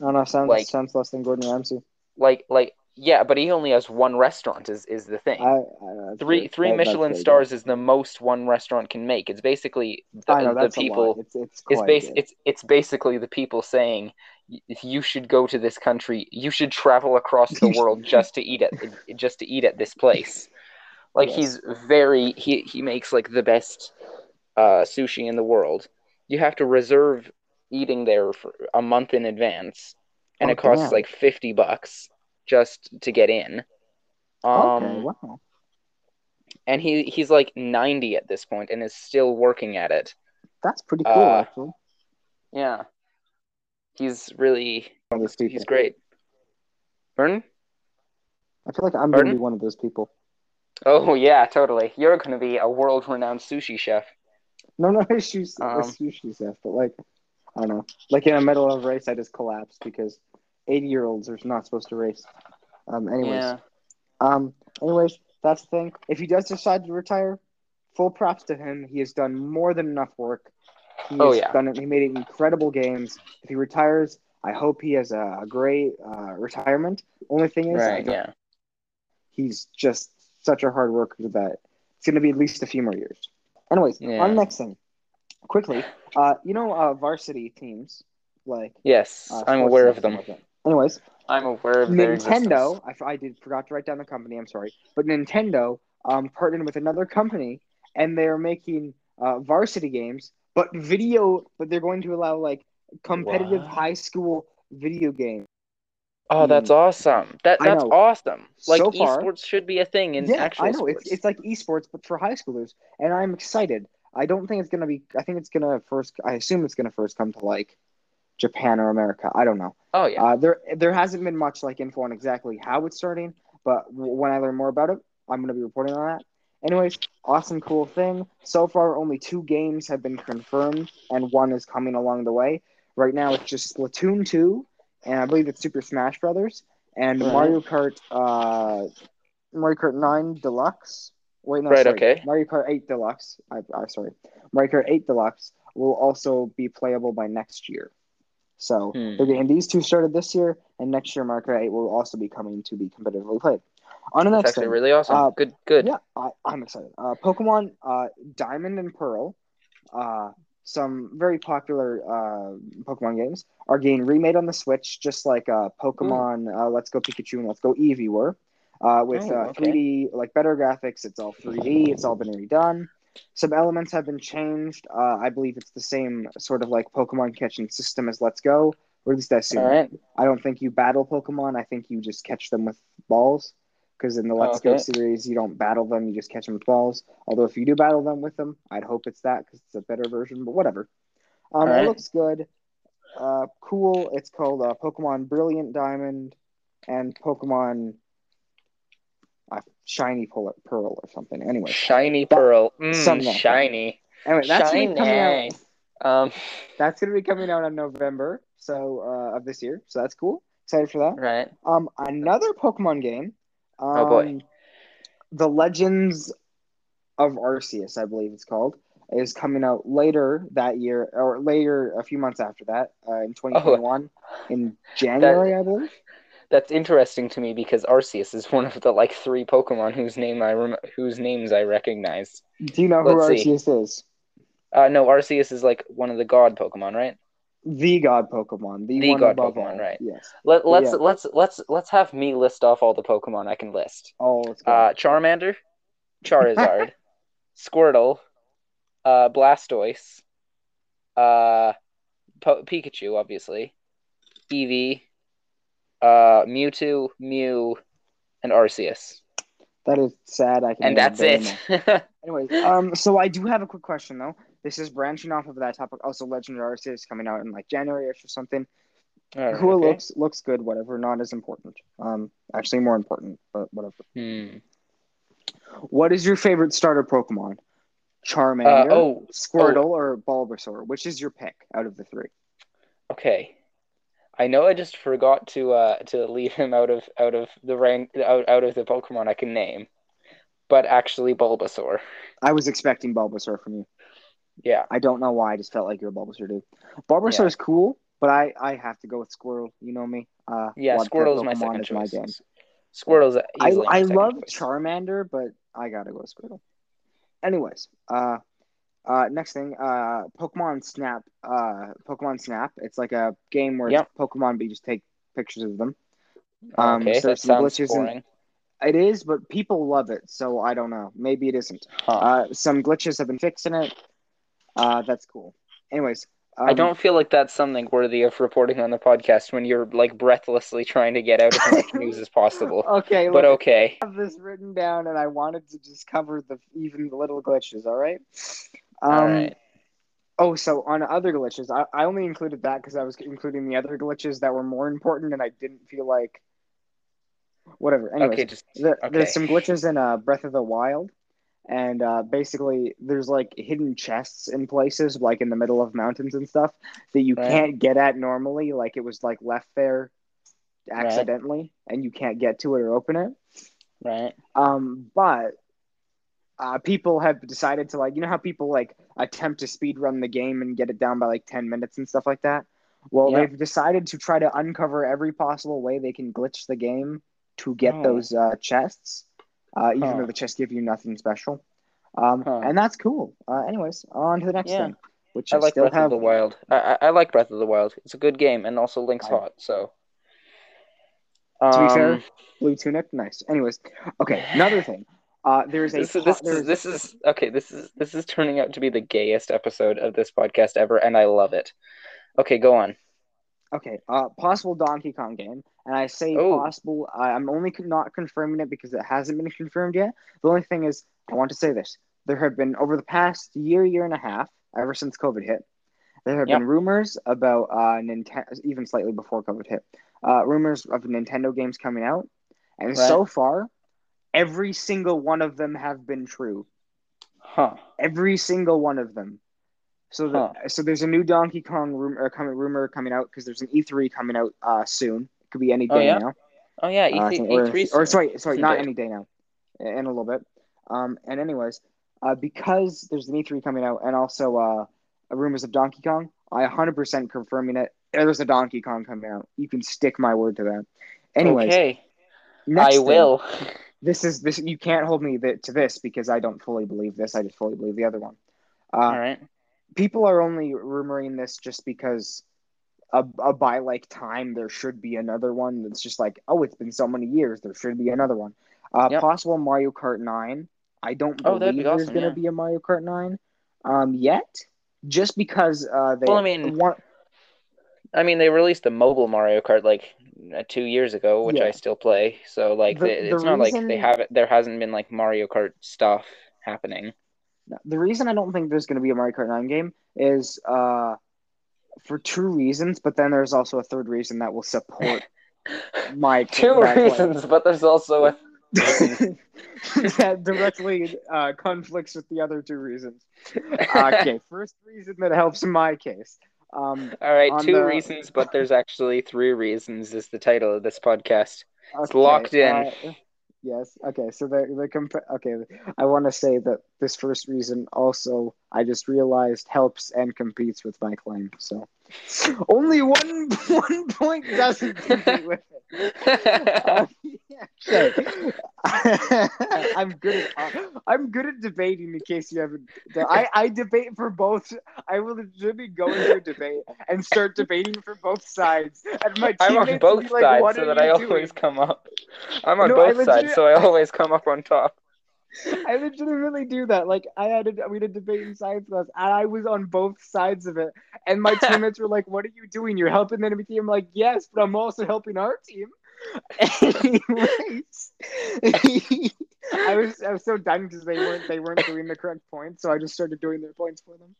don't know. Sounds like- sounds less than Gordon Ramsay. like like yeah, but he only has one restaurant. Is is the thing? I, I three three that's Michelin stars is the most one restaurant can make. It's basically the, know the people. It's it's It's good. It's it's basically the people saying you should go to this country. You should travel across the world just to eat at just to eat at this place. Like he's very he he makes like the best uh, sushi in the world. You have to reserve eating there for a month in advance, and Oh, it costs damn. like fifty bucks just to get in. Um, okay. Wow. and he he's like 90 at this point and is still working at it. That's pretty cool, uh, actually. Yeah. He's really One of those people. he's great. Pardon? I feel like I'm gonna be one of those people. Oh yeah, totally. You're going to be a world-renowned sushi chef. No, no issues, Um, sushi stuff, but like, I don't know. Like in the middle of a race, I just collapsed because 80 year olds are not supposed to race. Um, anyways, Yeah. um, anyways, that's the thing. If he does decide to retire, full props to him. He has done more than enough work. He Oh, yeah. done it. He made incredible games. If he retires, I hope he has a, a great uh, retirement. Only thing is, Right, yeah. he's just such a hard worker that it's going to be at least a few more years. Anyways, Yeah. on the next thing, quickly, uh, you know, uh, varsity teams like Yes, uh, I'm aware of them. like. Anyways, I'm aware of Nintendo. I, I did forgot to write down the company. I'm sorry, but Nintendo um, partnered with another company, and they are making uh, varsity games, but video. But they're going to allow like competitive high school video games. Oh, that's Mm. awesome. That that's awesome. Like So far- esports should be a thing in yeah, actual I know sports. it's it's like esports, but for high schoolers, and I'm excited. I don't think it's gonna be. I think it's gonna first. I assume it's gonna first come to like Japan or America. I don't know. oh yeah. Uh, there there hasn't been much like info on exactly how it's starting, but w- when I learn more about it, I'm gonna be reporting on that. Anyways, awesome, cool thing. So far, only two games have been confirmed, and one is coming along the way. Right now, it's just Splatoon 2, and I believe it's Super Smash Brothers, and Right. Mario Kart, uh, Mario Kart 9 Deluxe. Wait, no, Right, sorry. okay. Mario Kart 8 Deluxe. I, I sorry, Mario Kart 8 Deluxe will also be playable by next year. So Hmm. they're getting these two started this year, and next year Mario Kart 8 will also be coming to be competitively played. On the That's next actually thing, really awesome. uh, good, good. yeah, I, I'm excited. Uh, Pokemon uh, Diamond and Pearl, uh, some very popular uh, Pokemon games, are getting remade on the Switch, just like uh, Pokemon uh, Let's Go Pikachu and Let's Go Eevee were. Uh, with Oh, uh, okay. 3D, like better graphics, it's all 3D, it's all been redone. Some elements have been changed. Uh, I believe it's the same sort of like Pokemon catching system as Let's Go, or at least I assume. Right. I don't think you battle Pokemon. I think you just catch them with balls. Because in the Let's Go series, you don't battle them; you just catch them with balls. Although if you do battle them with them, I'd hope it's that because it's a better version. But whatever. Um, Alright. It looks good. Uh, cool. It's called uh, Pokemon Brilliant Diamond and Pokemon uh, Shiny Pearl, Pearl or something. Anyway, Shiny That- pearl. Mm, shiny. anyway, that's gonna be coming out. Shiny. Um, That's gonna be coming out in November. so uh, of this year. So that's cool. Excited for that. Right. Um, another Pokemon game. Um, Oh, boy. The Legends of Arceus, I believe it's called, is coming out later that year, or later a few months after that, uh, in 2021, in January, I believe. That's interesting to me because Arceus is one of the like three Pokemon whose name I rem- whose names I recognize. Do you know who Let's see. Arceus is? Uh, no, Arceus is like one of the god Pokemon, right? The God Pokemon. The, The one god above Pokemon, all. right. Yes. Let, let's Yeah. let's let's let's have me list off all the Pokemon I can list. Oh, let's go. Uh, Charmander, Charizard, Squirtle, uh, Blastoise, uh, po- Pikachu, obviously, Eevee, uh, Mewtwo, Mew, and Arceus, that is sad. I can and that's it. Anyways, um, so I do have a quick question though. This is branching off of that topic. Also, Legend of Arceus is coming out in like January-ish or something. Alright, Who okay. looks looks good, whatever. Not as important. Um, actually more important, but whatever. Hmm. What is your favorite starter Pokemon? Uh, Charmander, oh, Squirtle, or Bulbasaur? Which is your pick out of the three? okay. I know I just forgot to uh to leave him out of out of the rank out, out of the Pokemon I can name, but actually Bulbasaur. I was expecting Bulbasaur from you. Yeah. I don't know why. I just felt like you're a Bulbasaur dude. Bulbasaur Yeah. is cool, but I, I have to go with Squirtle. You know me. Uh, Yeah, Squirtle's my second is my game. Squirtle's I, I love choice. Charmander, but I gotta go with Squirtle. Anyways, uh, uh, next thing, uh, Pokemon Snap. Uh, Pokemon Snap. It's like a game where Yep. Pokemon, but you just take pictures of them. Um, okay, so that sounds glitches in- boring. It is, but people love it, so I don't know. Maybe it isn't. Huh. Uh, some glitches have been fixed in it. Uh, that's cool. Anyways, um, I don't feel like that's something worthy of reporting on the podcast when you're like breathlessly trying to get out as much news as possible. Okay, But okay. I have this written down, and I wanted to just cover the even the little glitches. All right. Um, All right. Oh, so on other glitches, I, I only included that because I was including the other glitches that were more important, and I didn't feel like whatever. Anyways, Okay, just okay. there's some glitches in uh, Breath of the Wild, and uh, basically there's like hidden chests in places, like in the middle of mountains and stuff, that you Right. can't get at normally. Like it was like left there accidentally, and you can't get to it or open it. right. Um, but uh, people have decided to like, you know how people like attempt to speed run the game and get it down by like ten minutes and stuff like that. Well, Yeah. they've decided to try to uncover every possible way they can glitch the game to get Oh. those uh, chests, uh, even Huh. though the chests give you nothing special. Um, Huh. and that's cool. Uh, anyways, on to the next Yeah. thing, which I I, like still Breath have. of the Wild. I, I I like Breath of the Wild. It's a good game, and also Link's I- hot. So. To be fair, Um, Blue tunic, nice. Anyways, okay, another thing. Uh, there's a this, is- po- this, there's- is, this is okay. This is this is turning out to be the gayest episode of this podcast ever, and I love it. Okay, go on. Okay, uh, possible Donkey Kong game, and I say Oh. possible. I, I'm only not confirming it because it hasn't been confirmed yet. The only thing is, I want to say this: there have been over the past year, year and a half, ever since COVID hit, there have Yep. been rumors about uh, Nintendo, even slightly before COVID hit, uh, rumors of Nintendo games coming out, and Right. so far, every single one of them have been true. Huh. Every single one of them. So the, so there's a new Donkey Kong rumor coming rumor coming out because there's an E3 coming out uh, soon. It could be any day Oh, yeah? now. Oh yeah, Uh, I E think- or, three. or sorry, sorry, not any day now. In a little bit. Um, and anyways, uh, because there's an E3 coming out and also uh, rumors of Donkey Kong, I 100% confirming it. There's a Donkey Kong coming out. You can stick my word to that. Anyways, okay, I thing. will. This is this. You can't hold me to this because I don't fully believe this. I just fully believe the other one. Uh, All right. People are only rumoring this just because a, a by like time there should be another one that's just like oh it's been so many years there should be another one uh Yep. possible mario kart 9 i don't Oh, believe be there's awesome, gonna yeah. be a mario kart 9 um yet just because uh they Well, I mean- one, I mean, they released the mobile Mario Kart like uh, two years ago, which Yeah. I still play. So like, The- the, the it's not like they have it. There hasn't been like Mario Kart stuff happening. The reason i don't think there's gonna be a mario kart 9 game is uh for two reasons but then there's also a third reason that will support my Two play. reasons, but there's also a that directly uh, conflicts with the other two reasons. Okay, first reason that helps in my case. Um, All right, two the- reasons, but there's actually three reasons. Is the title of this podcast? okay, locked in. uh, yes. Okay. So the the comp- okay. I want to say that this first reason also I just realized helps and competes with my claim. So only one one point doesn't compete with it. Uh, okay. I'm good at uh, I'm good at debating. In case you haven't, I I debate for both. I will literally go into a debate and start debating for both sides, and my I'm on both like, sides so that I doing?" always come up. I'm on No, both sides, so I always come up on top. I legitimately do that. Like I had a, we did debate in science class, and I was on both sides of it. And my teammates were like, "What are you doing? You're helping the enemy team." I'm like, "Yes, but I'm also helping our team." Anyways, I was I was so done because they weren't they weren't doing the correct points, so I just started doing their points for them.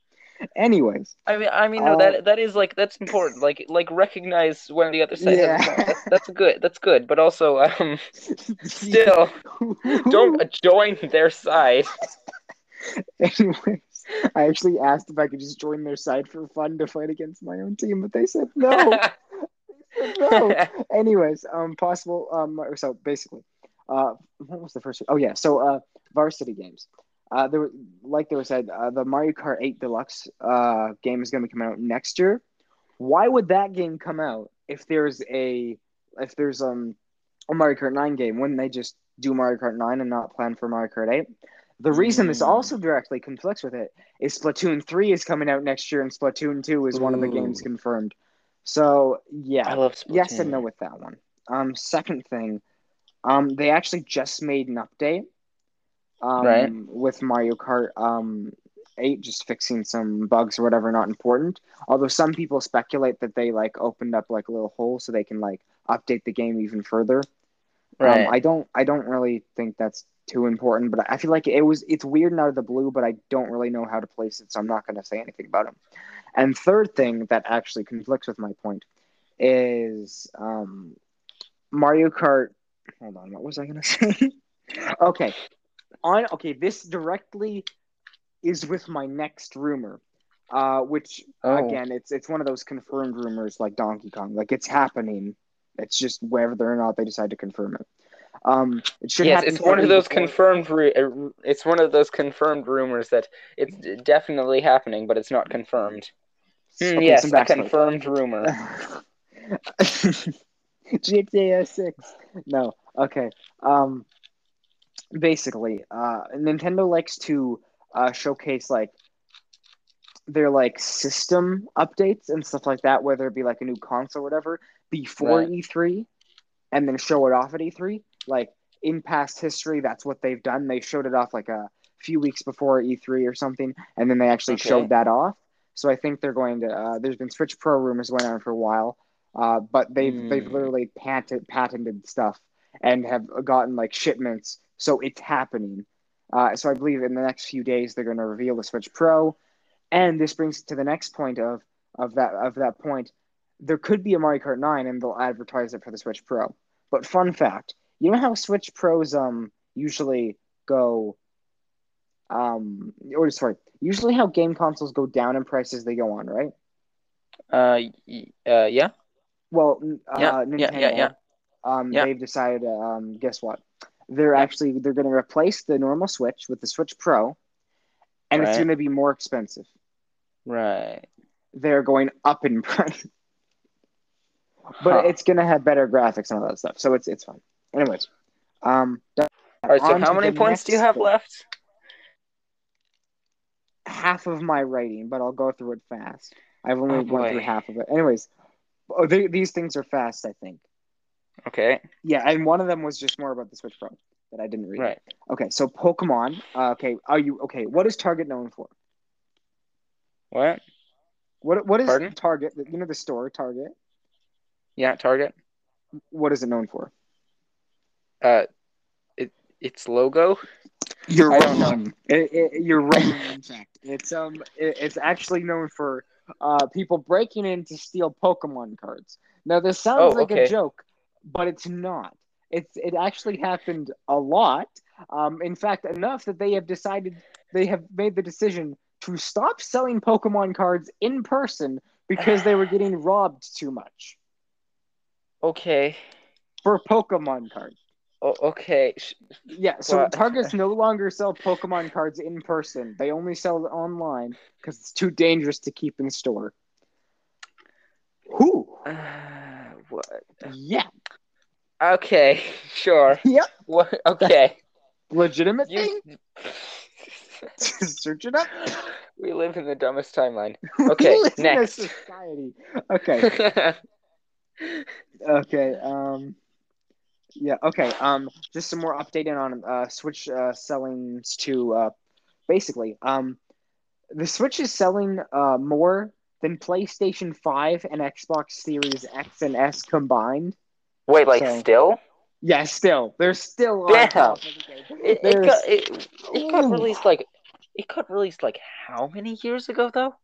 Anyways, I mean, I mean, no, Uh, that that is like that's important. Like, like recognize when the other side Yeah. has a point. That's, that's good. That's good. But also, um, still, don't join their side. Anyways, I actually asked if I could just join their side for fun to fight against my own team, but they said no. no. Anyways, um, possible. Um, so basically, uh, what was the first? Oh yeah, so uh, varsity games. Uh, there, like they were said, uh, the Mario Kart 8 Deluxe uh game is going to be coming out next year. Why would that game come out if there's a if there's um a Mario Kart 9 game? Wouldn't they just do Mario Kart 9 and not plan for Mario Kart 8? The reason this Mm. also directly conflicts with it is Splatoon 3 is coming out next year, and Splatoon 2 is one of the games confirmed. So yeah, I love Splatoon. yes and no with that one. Um, second thing, um, they actually just made an update, um, Right. with Mario Kart um eight, just fixing some bugs or whatever, not important. Although some people speculate that they like opened up like a little hole so they can like update the game even further. Right. Um, I don't, I don't really think that's too important, but I feel like it was, it's weird and out of the blue, but I don't really know how to place it, so I'm not going to say anything about it. And third thing that actually conflicts with my point is um, Mario Kart. Hold on, what was I going to say? okay, on okay, this directly is with my next rumor, uh, which Oh. again, it's it's one of those confirmed rumors like Donkey Kong, like it's happening. It's just whether or not they decide to confirm it. Um, it should yes, it's one of those before- confirmed. Ru- uh, it's one of those confirmed rumors that it's definitely happening, but it's not confirmed. Hmm, Okay, yes, a confirmed rumor. GTA Six. No. Okay. Um. Basically, uh, Nintendo likes to uh, showcase like their like system updates and stuff like that, whether it be like a new console or whatever, before Right. E3, and then show it off at E3. Like in past history, that's what they've done. They showed it off like a few weeks before E3 or something, and then they actually Okay. showed that off. So I think they're going to. Uh, there's been Switch Pro rumors going on for a while, uh, but they've they've Hmm. literally patented patented stuff and have gotten like shipments. So it's happening. Uh, so I believe in the next few days they're going to reveal the Switch Pro, and this brings to the next point of of that of that point. There could be a Mario Kart 9, and they'll advertise it for the Switch Pro. But fun fact, you know how Switch Pros um usually go um or sorry, usually how game consoles go down in price as they go on, right? Uh, y- uh, yeah. Well, uh, Yeah, Nintendo, yeah, yeah, yeah. Um, Yeah. they've decided. Um, guess what? They're Yeah. actually they're going to replace the normal Switch with the Switch Pro, and it's going to be more expensive. Right. They're going up in price, but Huh. it's going to have better graphics and all that stuff. So it's it's fine. Anyways, um, All right. So how many points do you have left? half of my writing, but I'll go through it fast. I've only Oh, boy. through half of it. Anyways, oh, they, these things are fast. I think. Okay. Yeah, and one of them was just more about the Switch Pro that I didn't read. Right. Okay, so Pokemon. Uh, okay, are you okay? What is Target known for? What? What what is Pardon? Target? You know the store Target. Yeah. Target. What is it known for? Uh, it its logo. You're I wrong. It, it, you're wrong. In fact, it's um, it, it's actually known for uh people breaking in to steal Pokemon cards. Now this sounds Oh, like okay. a joke, but it's not. It's it actually happened a lot. Um, in fact, enough that they have decided they have made the decision to stop selling Pokemon cards in person because they were getting robbed too much Okay. for Pokemon cards. O- okay. Yeah, so What? Targets no longer sell Pokemon cards in person. They only sell it online because it's too dangerous to keep in store. Who? Uh, what? Yeah. Okay. Sure. Yep. What? Okay. Legitimate You- thing. Search it up. we live in the dumbest timeline. Okay, live in a next. society. Okay. Okay. Um. Yeah. Okay. Um. Just some more updating on uh Switch uh selling to uh basically um the Switch is selling uh more than PlayStation Five and Xbox Series X and S combined. Wait, like So- still? Yeah. Still, they're still on Damn. top of the game. It, it got it, it got released like it got released like how many years ago though?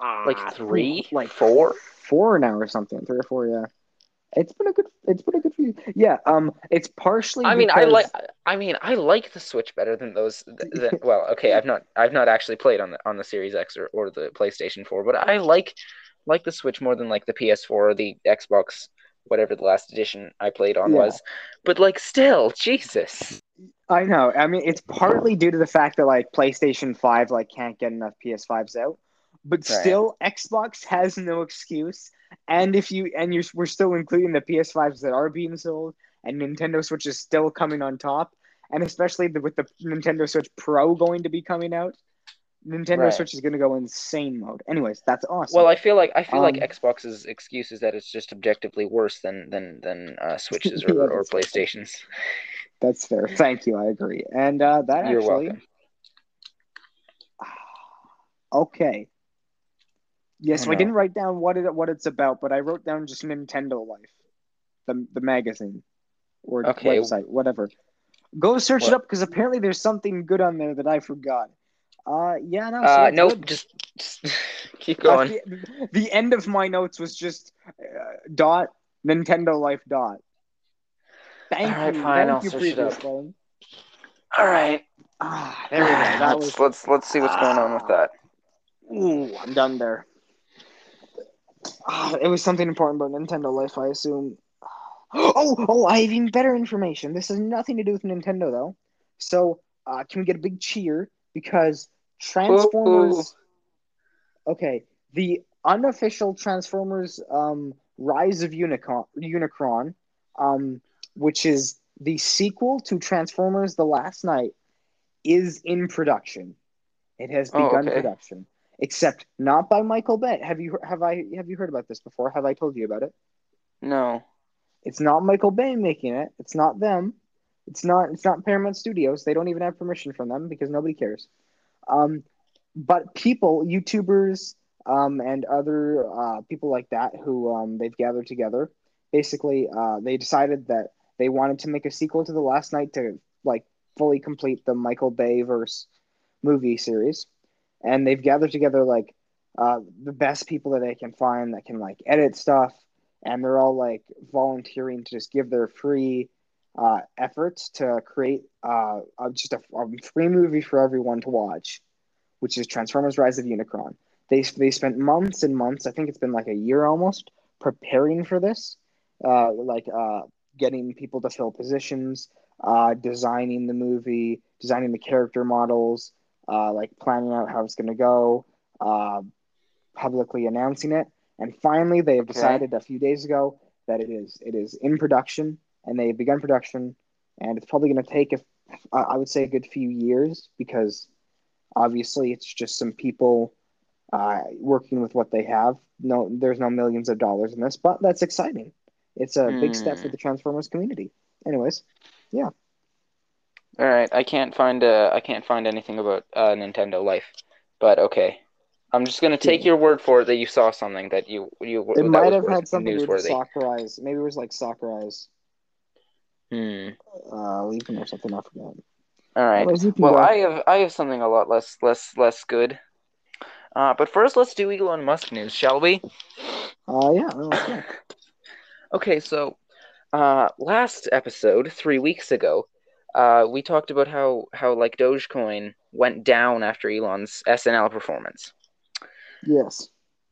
Like Ah, three, like four. four now or something. Three or four. Yeah. It's been a good. It's been a good few. Yeah. Um. It's partially. I mean, I like. I mean, I like the Switch better than those. th- th- well, okay, I've not. I've not actually played on the on the Series X or, or the PlayStation Four, but I like like the Switch more than like the PS4 or the Xbox, whatever the last edition I played on Yeah. was. But like, still, Jesus. I know. I mean, it's partly due to the fact that like PlayStation Five like can't get enough PS5s out, but Right. still Xbox has no excuse. And if you and you we're still including the PS5s that are being sold, and Nintendo Switch is still coming on top, and especially the, with the Nintendo Switch Pro going to be coming out, Nintendo Right. Switch is going to go insane mode. Anyways, that's awesome. Well, I feel like I feel like Um, Xbox's excuse is that it's just objectively worse than than than uh, Switches or, or. PlayStations. that's fair. Thank you. I agree. And uh, that You're actually. welcome. Okay. Yes, Oh, so I didn't write down what it what it's about, but I wrote down just Nintendo Life, the the magazine or Okay. website, whatever. Go search it up because apparently there's something good on there that I forgot. Uh, yeah, no. so Uh, nope. good. Just, just keep Uh, going. the, the end of my notes was just uh, dot Nintendo Life dot. Thank All right, you, fine, thank I'll you, search it up. All right. Ah, there we go. That let's, was. let's let's see what's going on with that. Ooh, I'm done there. Ah, it was something important about Nintendo Life, I assume. Oh, oh, I have even better information. This has nothing to do with Nintendo, though. So, uh, can we get a big cheer? Because Transformers. Okay, the unofficial Transformers um, Rise of Unicron, Unicron um, which is the sequel to Transformers The Last Knight, is in production. It has Oh, begun okay. production, except not by Michael Bay. Have you have I have you heard about this before? Have I told you about it? No. It's not Michael Bay making it. It's not them. It's not. It's not Paramount Studios. They don't even have permission from them because nobody cares. Um, but people, YouTubers, um, and other uh, people like that who um, they've gathered together. Basically, uh, they decided that they wanted to make a sequel to the Last Knight to like fully complete the Michael Bay verse movie series, and they've gathered together like uh, the best people that they can find that can like edit stuff, and they're all like volunteering to just give their free uh, efforts to create uh, just a, a free movie for everyone to watch, which is Transformers: Rise of Unicron. They they spent months and months. I think it's been like a year almost preparing for this, uh, like uh, getting people to fill positions, uh, designing the movie, designing the character models, uh, like planning out how it's going to go, uh, publicly announcing it, and finally they have Okay. decided a few days ago that it is it is in production and they have begun production, and it's probably going to take a, I would say a good few years because obviously it's just some people uh, working with what they have. No, there's no millions of dollars in this, but that's exciting. It's a big step Hmm. for the Transformers community. Anyways, yeah. All right. I can't find uh I can't find anything about uh Nintendo Life, but okay. I'm just gonna take your word for it that you saw something that you you it might have had something to do with newsworthy. Soccer Maybe it was like Soccer Eyes, Hmm. uh, Legion or something. I forgot. All right. Anyways, you can Well. I have I have something a lot less less less good. Uh, but first, let's do Elon Musk news, shall we? Uh, yeah, no, let's. Okay, so uh, last episode, three weeks ago, uh, we talked about how how like Dogecoin went down after Elon's SNL performance. yes.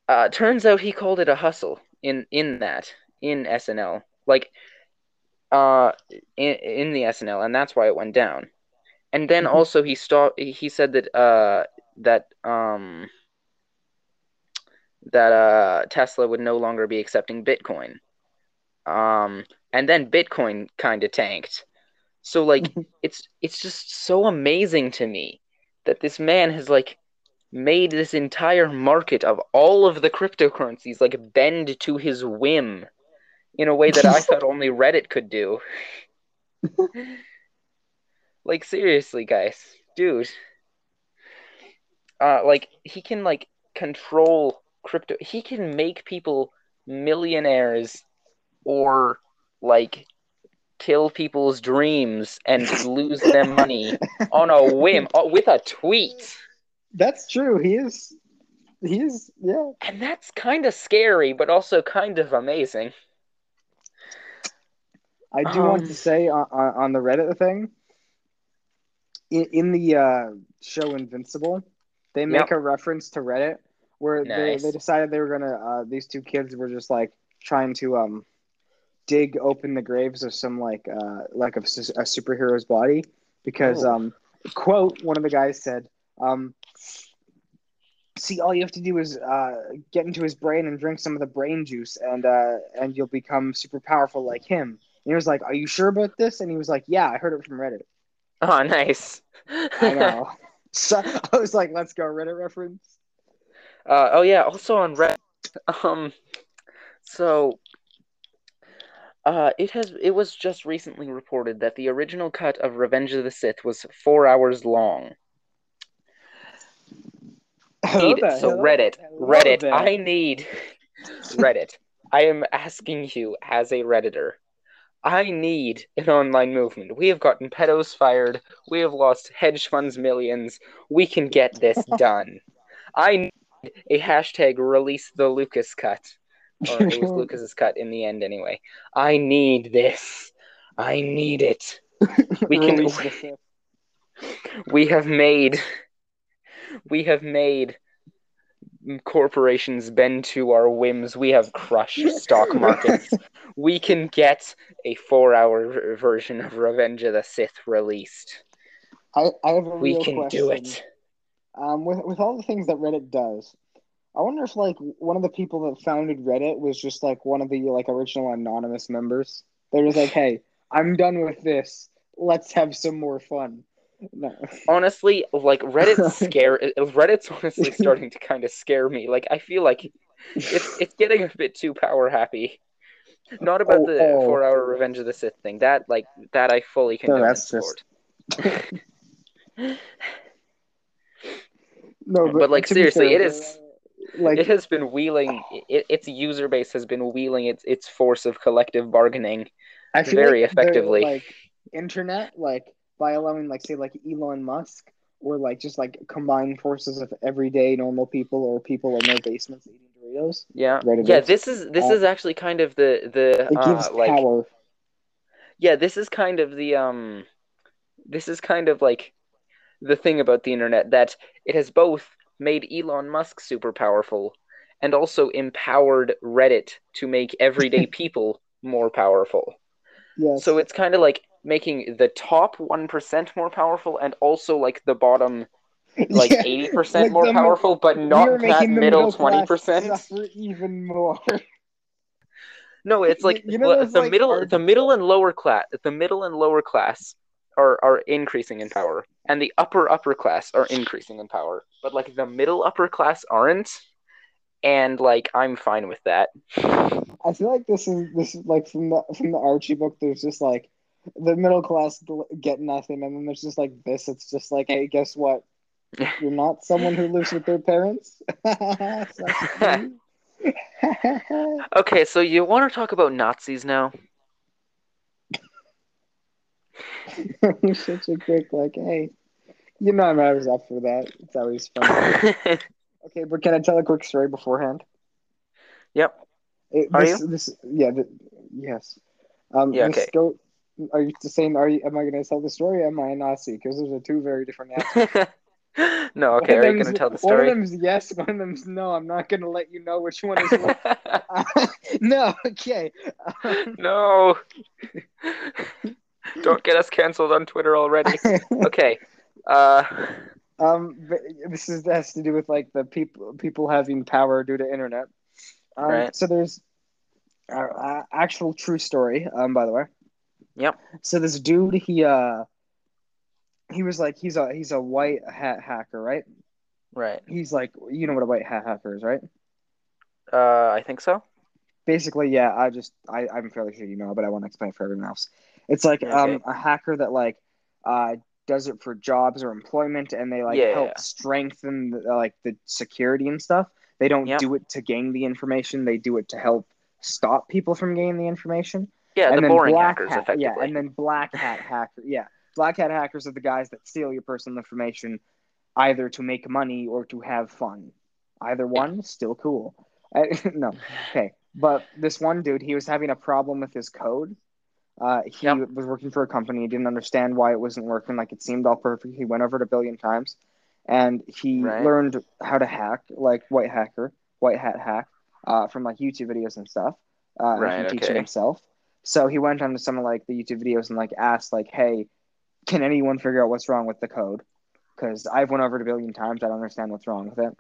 uh, turns out he called it a hustle in in that in SNL, like uh in, in the SNL, and that's why it went down. And then Mhm. also he stopped. He said that uh that um that uh Tesla would no longer be accepting Bitcoin. Um, and then Bitcoin kind of tanked. So like it's it's just so amazing to me that this man has like made this entire market of all of the cryptocurrencies like bend to his whim in a way that I thought only Reddit could do. like seriously, guys, dude. Uh, like he can like control crypto. He can make people millionaires or like kill people's dreams and lose them money on a whim uh, with a tweet. That's true. He is. He is. Yeah. And that's kind of scary, but also kind of amazing. I do want Um, to say on, on, the Reddit thing, in, in the uh, show Invincible, they make Yep. a reference to Reddit where Nice. they, they decided they were gonna. Uh, these two kids were just like trying to um, dig open the graves of some like uh, like a, a superhero's body because Oh. um, quote one of the guys said um, see all you have to do is uh, get into his brain and drink some of the brain juice and uh, and you'll become super powerful like him and he was like are you sure about this and he was like yeah i heard it from reddit Oh, nice. i know so i was like let's go reddit reference Uh, oh yeah. Also on Reddit, um, so uh, it has it was just recently reported that the original cut of Revenge of the Sith was four hours long. Need- so Reddit, Reddit. I need Reddit. I am asking you as a redditor. I need an online movement. We have gotten pedos fired. We have lost hedge funds millions. We can get this done. I need a hashtag release the Lucas cut. Or it was Lucas's cut in the end anyway. I need this. I need it. We can Release the Sith. we have made we have made corporations bend to our whims. We have crushed stock markets. We can get a four-hour version of Revenge of the Sith released. I, I have a We can question. do it. Um, with with all the things that Reddit does, I wonder if like one of the people that founded Reddit was just like one of the like original anonymous members. They was like, hey, I'm done with this. Let's have some more fun. No. Honestly, like Reddit's scare Reddit's honestly starting to kind of scare me. Like I feel like it's it's getting a bit too power happy. Not about Oh, the oh. four-hour Revenge of the Sith thing. That like that I fully condone. that's just- support. No, but, But, like, seriously, fair, it is- like it has been wheeling it, its user base has been wheeling its its force of collective bargaining I very like effectively. like internet, like by allowing like say like Elon Musk or like just like combined forces of everyday normal people or people in their basements eating Doritos. yeah yeah this is this Uh, is actually kind of the the It gives uh, like power. yeah this is kind of the um this is kind of like the thing about the internet that it has both made Elon Musk super powerful and also empowered Reddit to make everyday people more powerful Yes. so it's kind of like making the top 1% more powerful and also like the bottom like Yeah, eighty percent like more powerful, but not that middle middle 20% suffer even more. No, it's like You- know the- like, middle, art- the middle and lower class, the middle and lower class are are increasing in power, and the upper upper class are increasing in power. But like the middle upper class aren't, and like I'm fine with that. I feel like this is this is like from the from the Archie book. There's just like the middle class get nothing, and then there's just like this. It's just like, hey, guess what? You're not someone who lives with their parents. Sucks to be. Okay, so you want to talk about Nazis now? Such a quick like, hey, you know I'm always up for that. It's always fun. Okay, but can I tell a quick story beforehand? yep. It, Are this, This, yeah. Yes. Um, Yeah, this okay. Go, are you saying? Are you? Am I going to tell the story? Or am I a Nazi? Because those are two very different answers. no, okay. Are you gonna tell the story? One of them's yes, one of them's no. I'm not gonna let you know which one is what. no, okay. Um, no. Don't get us canceled on Twitter already. Okay. Uh. um, this is has to do with like the people people having power due to internet. Um, Right. So there's uh, uh, actual true story. Um, by the way. Yep. So this dude, he uh, he was like he's a he's a white hat hacker, right? Right. He's like you know what a white hat hacker is, right? Uh. I think so. basically yeah i just I, i'm fairly sure you know but i want to explain it for everyone else it's like Okay. um a hacker that like uh does it for jobs or employment and they like Yeah. help strengthen the, like the security and stuff they don't Yep. do it to gain the information they do it to help stop people from gaining the information Yeah. and the boring black hackers, hat, effectively. yeah and then black hat hacker yeah. Black hat hackers are the guys that steal your personal information either to make money or to have fun. Either one still cool. I- no okay. But this one dude he was having a problem with his code. Uh, he Yep. was working for a company. He didn't understand why it wasn't working. Like it seemed all perfect. He went over it a billion times. And he Right. learned how to hack like white hacker white hat hack uh, from like youtube videos and stuff. Uh, Right, teaching okay. himself so he went onto some of like the youtube videos and like asked like hey can anyone figure out what's wrong with the code? Because i've went over it a billion times. I don't understand what's wrong with it.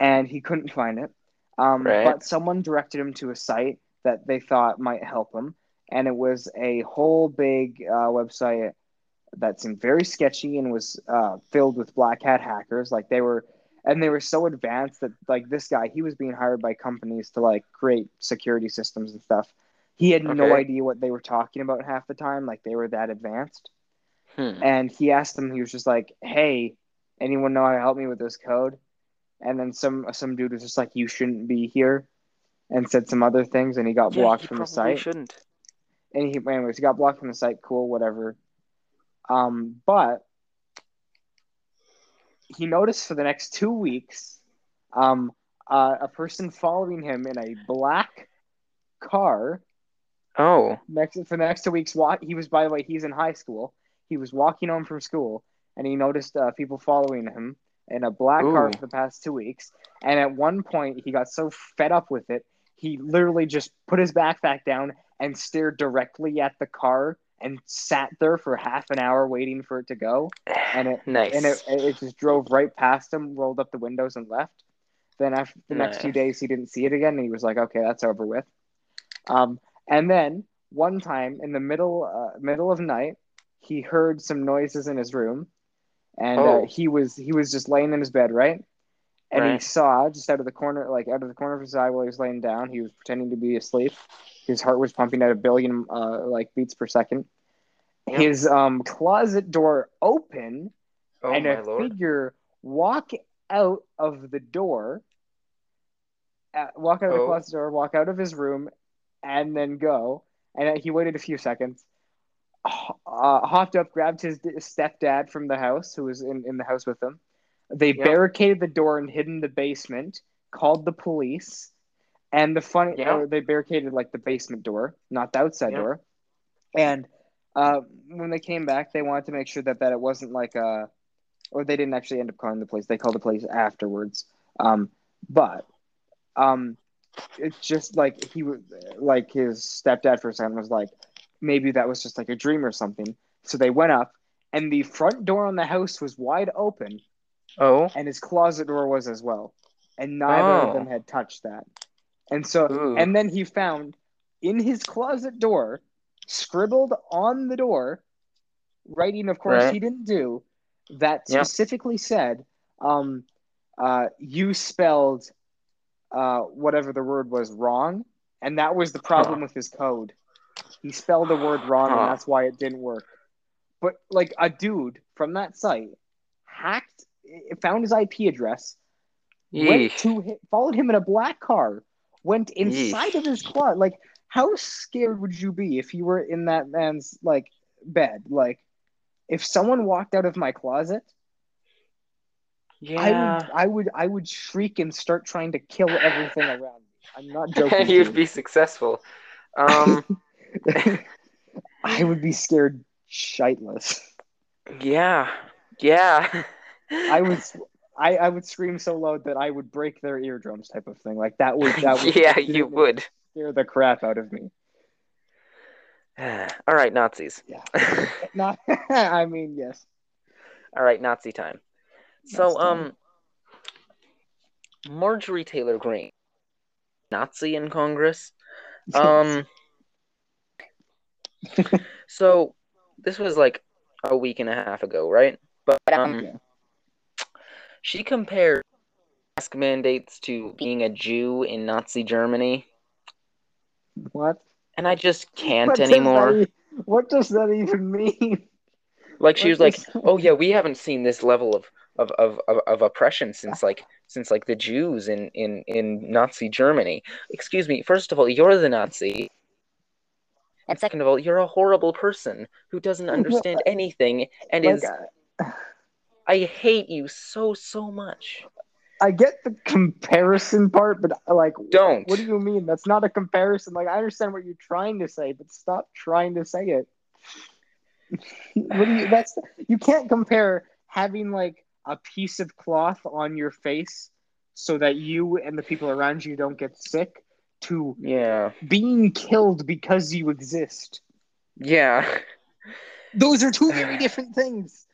And he couldn't find it. Um, Right. but someone directed him to a site that they thought might help him. And it was a whole big uh, website that seemed very sketchy and was uh, filled with black hat hackers. Like they were and they were so advanced that like this guy he was being hired by companies to like create security systems and stuff he had no idea what they were talking about half the time like they were that advanced. Hmm. and he asked them he was just like hey anyone know how to help me with this code? And then some some dude was just like you shouldn't be here and said some other things and he got Yeah, blocked he from the site. shouldn't. and he anyways he got blocked from the site cool whatever. Um but he noticed for the next two weeks um uh, a person following him in a black car Oh. next for the next two weeks walk he was by the way he's in high school. He was walking home from school and he noticed uh, people following him in a black car for the past two weeks. And at one point he got so fed up with it he literally just put his backpack down and stared directly at the car and sat there for half an hour waiting for it to go. And it nice. and it, it just drove right past him rolled up the windows and left. Then after the next two days he didn't see it again and he was like okay that's over with. Um, and then one time in the middle uh, middle of night he heard some noises in his room and uh, Oh. he was he was just laying in his bed right and he saw just out of the corner like out of the corner of his eye while he was laying down he was pretending to be asleep his heart was pumping at a billion uh, like beats per second Yep. his um closet door open oh and a lord. figure walk out of the door, uh, walk out of the Oh. closet door, walk out of his room, and then go. And he waited a few seconds, uh, hopped up, grabbed his stepdad from the house, who was in, in the house with him. They Yep. barricaded the door and hid in the basement, called the police. And the funny, or they barricaded like the basement door, not the outside Yeah. door. And uh, when they came back, they wanted to make sure that, that it wasn't like a, or they didn't actually end up calling the police. They called the police afterwards. Um, but um, it's just like he was like his stepdad for a second was like, maybe that was just like a dream or something. So they went up, and the front door on the house was wide open, Oh. and his closet door was as well, and neither Oh. of them had touched that. And so, Ooh. and then he found in his closet door, scribbled on the door, writing, of course, Right. he didn't do, that Yep. specifically said, um, uh, "You spelled uh, whatever the word was wrong," and that was the problem Huh. with his code. He spelled the word wrong, Huh. and that's why it didn't work. But like a dude from that site hacked, found his IP address, went to followed him in a black car, went inside Yeesh. of his closet. Like, how scared would you be if you were in that man's like bed? Like, if someone walked out of my closet, I Yeah. would, I would, I would shriek and start trying to kill everything around me. I'm not joking. You'd be successful. Um. I would be scared shitless. yeah. Yeah. I would I, I would scream so loud that I would break their eardrums type of thing. Like that would that would yeah, you would. scare the crap out of me. All right, Nazis. Yeah. Not I mean, yes. All right, Nazi time. So, um, Marjorie Taylor Greene, Nazi in Congress. Um, so this was like a week and a half ago, right? But um, she compared mask mandates to being a Jew in Nazi Germany, What? and I just can't What does anymore. that what does that even mean? Like she what was like, "Oh yeah, we haven't seen this level of of, of, of, of oppression since like since like the Jews in, in, in Nazi Germany." Excuse me. First of all, you're the Nazi, and second of all, you're a horrible person who doesn't understand anything and is. I, I hate you so so much. I get the comparison part, but like, Don't. What do you mean? That's not a comparison. Like, I understand what you're trying to say, but stop trying to say it. what do you? That's you can't compare having like a piece of cloth on your face so that you and the people around you don't get sick to Yeah. being killed because you exist. Yeah. Those are two very different things.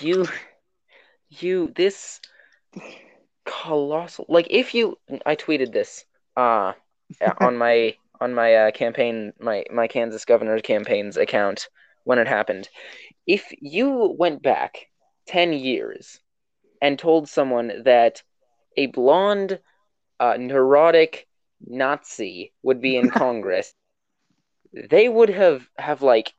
You you this colossal like if you I tweeted this uh on my on my uh, campaign my my Kansas governor's campaign's account when it happened. If you went back 10 years and told someone that a blonde uh, neurotic Nazi would be in Congress, they would have have like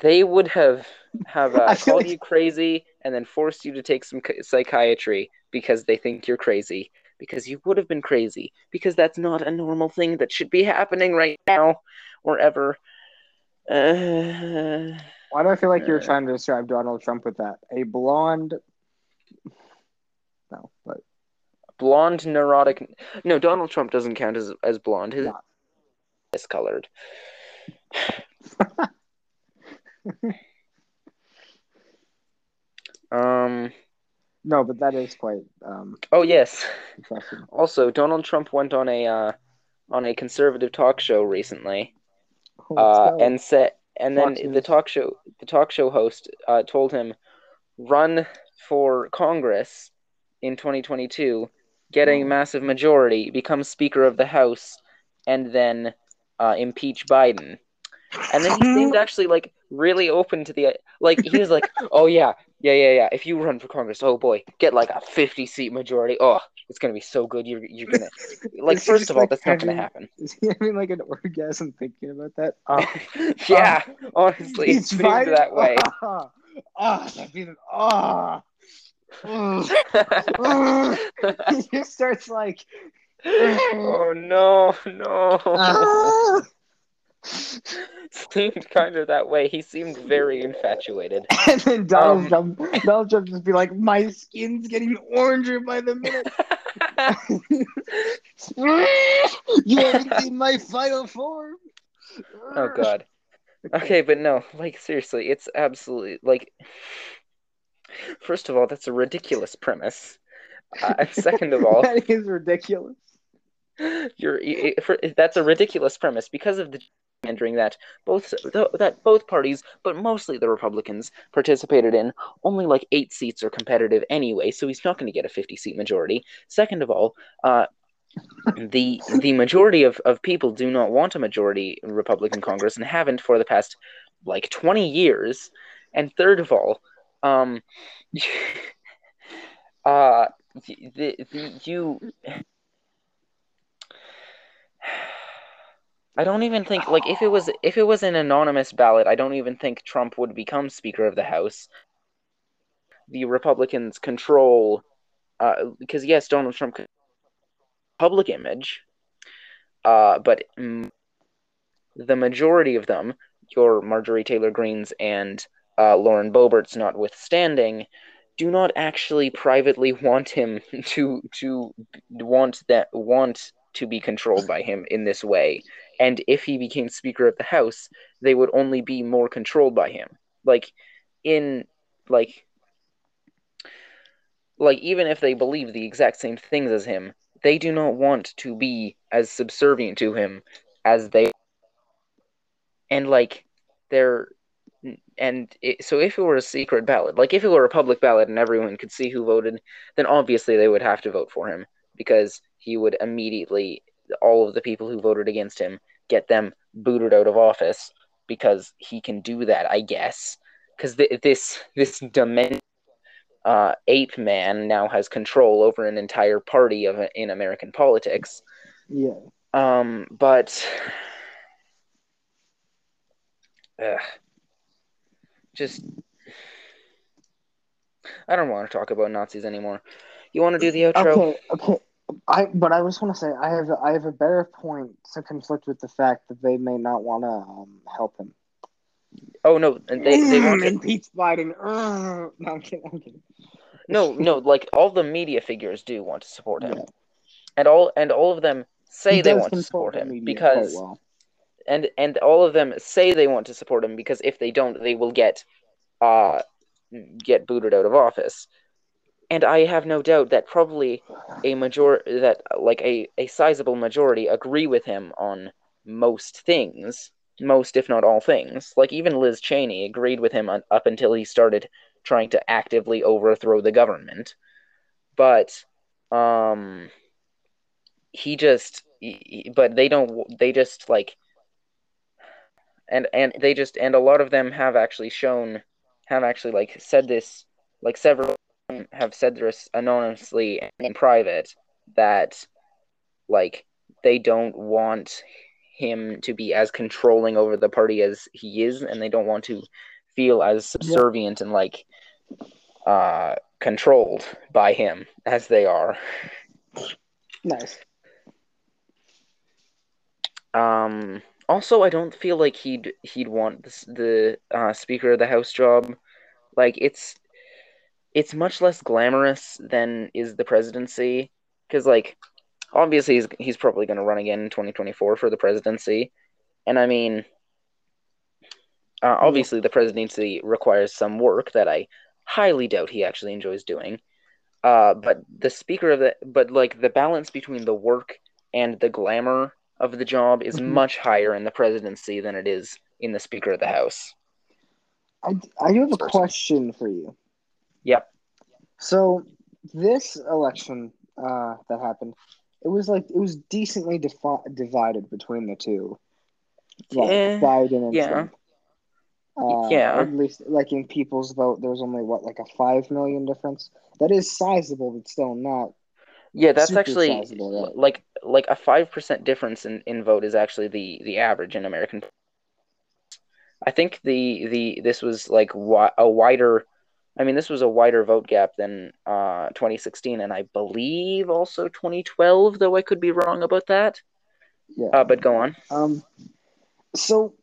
they would have have uh, called like- you crazy and then forced you to take some psychiatry because they think you're crazy because you would have been crazy because that's not a normal thing that should be happening right now or ever. Uh, Why do I feel like you're trying to describe Donald Trump with that? A blonde. No, but blonde neurotic. No, Donald Trump doesn't count as as blonde. His No. is colored. um. no, but that is quite um Oh yes. Also, Donald Trump went on a uh, on a conservative talk show recently, uh, and said, and then Fox the News. talk show the talk show host uh, told him, run for Congress in 2022, get a Oh. massive majority, become Speaker of the House, and then uh, impeach Biden. And then he seemed actually like really open to the like he was like, oh yeah, yeah, yeah, yeah. If you run for Congress, oh boy, get like a 50 seat majority. Oh, it's gonna be so good. You're you're gonna like first of all, like, that's not gonna happen. Is he having like an orgasm thinking about that? Oh, yeah, honestly, it he's seemed that way. Ah, ah, that feeling. Ah. Ugh. he just starts like. oh no, no. seemed kind of that way. He seemed very infatuated. And then Donald Um, Trump, Donald Trump just be like, "My skin's getting oranger by the minute." you haven't seen my final form. oh god. Okay, but no, like seriously, it's absolutely like. First of all, that's a ridiculous premise. Uh, second of all, that is ridiculous. you're i- for, that's a ridiculous premise because of the gerrymandering that both th- that both parties, but mostly the Republicans, participated in. Only like eight seats are competitive anyway, so he's not going to get a fifty-seat majority. Second of all, uh, the the majority of, of people do not want a majority Republican Congress and haven't for the past like twenty years. And third of all, um, uh, the, the you. I don't even think like if it was if it was an anonymous ballot, I don't even think Trump would become Speaker of the House. The Republicans control, uh, because yes, Donald Trump public image, uh, but mm, the majority of them, your Marjorie Taylor Greenes and uh, Lauren Boeberts, notwithstanding, do not actually privately want him to to want that want to be controlled by him in this way. And if he became Speaker of the House, they would only be more controlled by him. Like in like like even if they believe the exact same things as him, they do not want to be as subservient to him as they and like they're and it, so if it were a secret ballot like if it were a public ballot and everyone could see who voted then obviously they would have to vote for him because he would immediately all of the people who voted against him get them booted out of office because he can do that i guess because th- this this demented uh, ape man now has control over an entire party of in american politics Yeah. um, but ugh, just I don't want to talk about Nazis anymore. You want to do the outro? Okay, okay. I but I just want to say I have I have a better point to conflict with the fact that they may not want to um, help him. Oh no, they they want to, impeach Biden. Ugh. No, I'm kidding. I'm kidding. no no like all the media figures do want to support him, Yeah. and all and all of them say He they want to support him because well. and and all of them say they want to support him because if they don't, they will get uh get booted out of office. And I have no doubt that probably a major that like a a sizable majority agree with him on most things, most if not all things. Like even Liz Cheney agreed with him on, up until he started trying to actively overthrow the government. But um he just but they don't they just like and and they just and a lot of them have actually shown have actually like said this like several have said this anonymously and in private that like they don't want him to be as controlling over the party as he is and they don't want to feel as subservient and like uh controlled by him as they are Nice. Um. Also, I don't feel like he'd he'd want this, the uh, Speaker of the House job. Like it's it's much less glamorous than is the presidency. Because like obviously he's he's probably going to run again in 2024 for the presidency, and I mean, uh, obviously the presidency requires some work that I highly doubt he actually enjoys doing. Uh, but the Speaker of the but like the balance between the work and the glamour of the job is Mhm. much higher in the presidency than it is in the Speaker of the House. I, I do have a question for you. Yep. So this election uh, that happened, it was like it was decently defi- divided between the two, like Yeah, Biden and yeah. Trump. Uh, Yeah. At least, like in people's vote, there was only what like a five million difference. That is sizable, but still not. Yeah, that's actually sizable, right? like like a five percent difference in, in vote is actually the the average in American. I think the the this was like wi- a wider, I mean this was a wider vote gap than uh 2016 and I believe also 2012 though I could be wrong about that. Yeah. Uh, but go on. Um. So,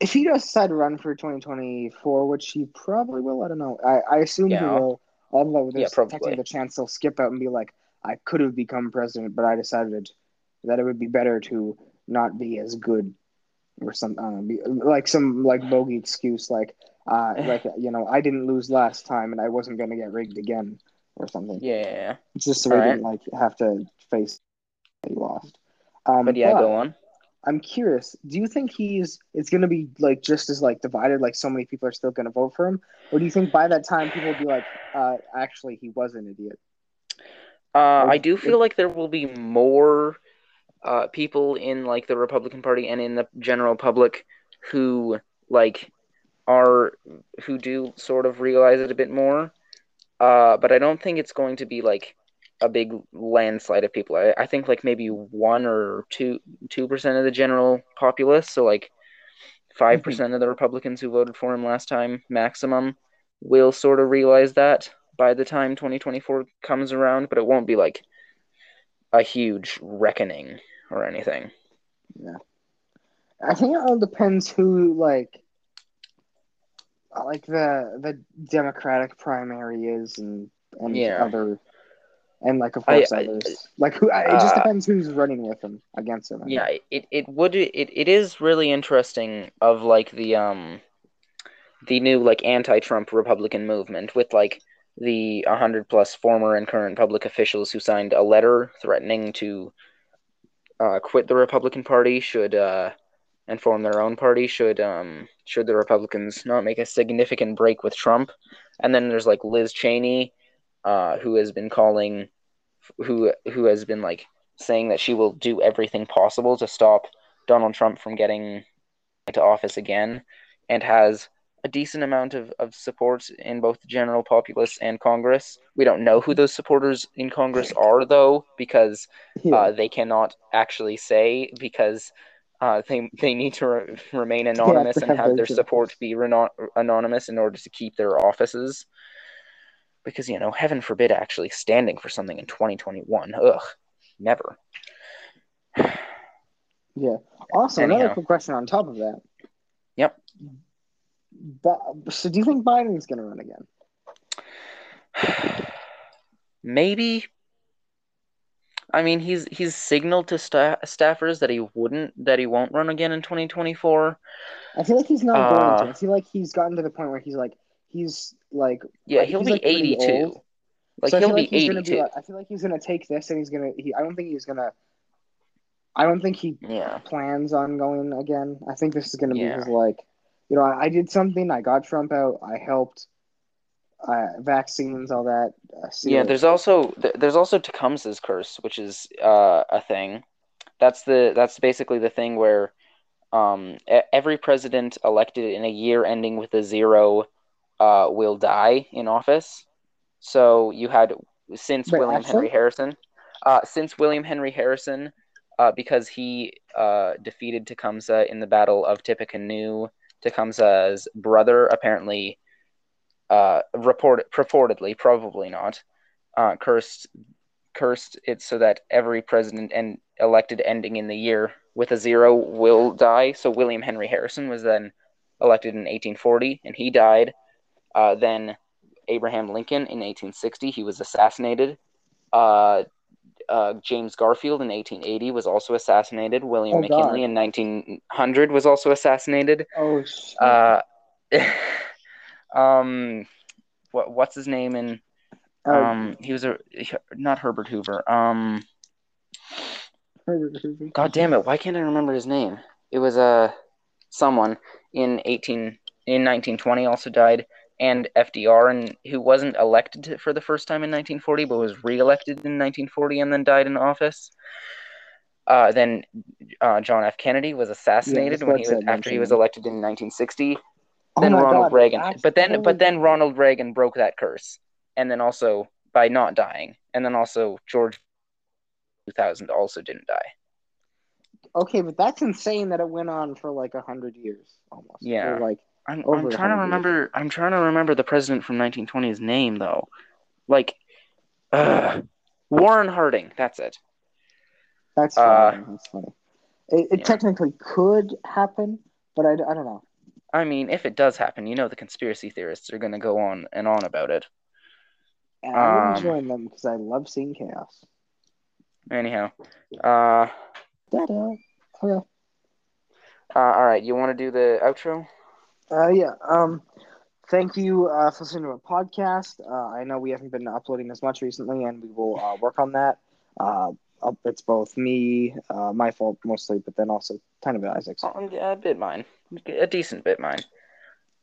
if he does decide to run for 2024, which he probably will, I don't know. I, I assume he will. Although there's Yeah, probably. technically the chance he'll skip out and be like, I could have become president, but I decided that it would be better to not be as good or some I don't know, be, like some like bogey excuse like uh like you know I didn't lose last time and I wasn't gonna get rigged again or something. Yeah, It's just so we Alright. didn't like have to face that he lost. Um, but yeah, go on. I'm curious. Do you think he's it's gonna be like just as like divided, like so many people are still gonna vote for him, or do you think by that time people will be like, uh, actually he was an idiot? Uh, I do feel like there will be more uh, people in like the Republican Party and in the general public who like are who do sort of realize it a bit more. Uh, but I don't think it's going to be like a big landslide of people. I, I think like maybe one or two two percent of the general populace, so like 5 percent of the Republicans who voted for him last time, maximum, will sort of realize that by the time 2024 comes around, but it won't be like a huge reckoning or anything. Yeah, I think it all depends who like like the the Democratic primary is and and Yeah. other and like of I- course I- others. Like who it just Uh, depends who's running with him against him. Yeah, think. it, it would it, it is really interesting of like the um the new like anti-Trump Republican movement with like the 100 plus former and current public officials who signed a letter threatening to uh, quit the Republican Party should uh, and form their own party should um, should the Republicans not make a significant break with Trump. And then there's like Liz Cheney, uh, who has been calling, who who has been like saying that she will do everything possible to stop Donald Trump from getting into office again, and has a decent amount of, of support in both the general populace and Congress. We don't know who those supporters in Congress are, though, because uh, they cannot actually say because uh, they they need to re- remain anonymous to and have their support be reno- anonymous in order to keep their offices. Because you know, heaven forbid actually standing for something in 2021. Ugh, never. yeah. Also, another quick question on top of that. Yep. But, so, do you think Biden's going to run again? Maybe. I mean, he's he's signaled to sta- staffers that he wouldn't that he won't run again in 2024. I feel like he's not going Uh, to. I feel like he's gotten to the point where he's like, he's like, Yeah, Like, he'll be like, 82. Like so he'll feel be like he's gonna 82. like, I feel like he's gonna take this and he's gonna. He, I don't think he's gonna. I don't think he yeah. plans on going again. I think this is gonna Yeah. be his like, you know, I, I did something. I got Trump out. I helped. Uh, vaccines, all that. Uh, Yeah, there's also there's also Tecumseh's curse, which is uh, a thing. That's the that's basically the thing where um, every president elected in a year ending with a zero uh, will die in office. So you had since Wait, William actually? Henry Harrison, uh, since William Henry Harrison, uh, because he uh, defeated Tecumseh in the Battle of Tippecanoe. Tecumseh's brother apparently uh, report purportedly, probably not, uh, cursed cursed it so that every president and elected ending in the year with a zero will die. So William Henry Harrison was then elected in 1840, and he died. Uh, then Abraham Lincoln in 1860, he was assassinated. Uh, uh, James Garfield in 1880 was also assassinated. William Oh, McKinley God. in 1900 was also assassinated. Oh. Uh, um, what what's his name in Uh, um he was a not Herbert Hoover. Um Herbert Hoover. god damn it, why can't I remember his name? It was uh someone in 18 in 1920 also died and FDR and who wasn't elected for the first time in 1940 but was re-elected in 1940 and then died in office. Uh, then uh, John F. Kennedy was assassinated that's when he was after he was elected in 1960 Oh then Ronald God, Reagan. But then but then Ronald Reagan broke that curse. And then also by not dying. And then also George 2000 also didn't die. Okay, but that's insane that it went on for like a hundred years almost. Yeah. Or, like I'm, I'm trying to hundred years. remember I'm trying to remember the president from 1920's name though. Like ugh. Warren Harding, that's it. that's Uh, funny. that's funny. It, it yeah. technically could happen, but I, I don't know. I mean, if it does happen, you know the conspiracy theorists are going to go on and on about it. And I wouldn't Um, join them because I love seeing chaos. Anyhow, uh, Da-da. Okay. uh all right, you want to do the outro? Uh, yeah. Um, thank you uh, for listening to our podcast. Uh, I know we haven't been uploading as much recently, and we will uh, work on that. Uh, it's both me, uh, my fault mostly, but then also kind of Isak's. Oh, a bit mine. A decent bit mine.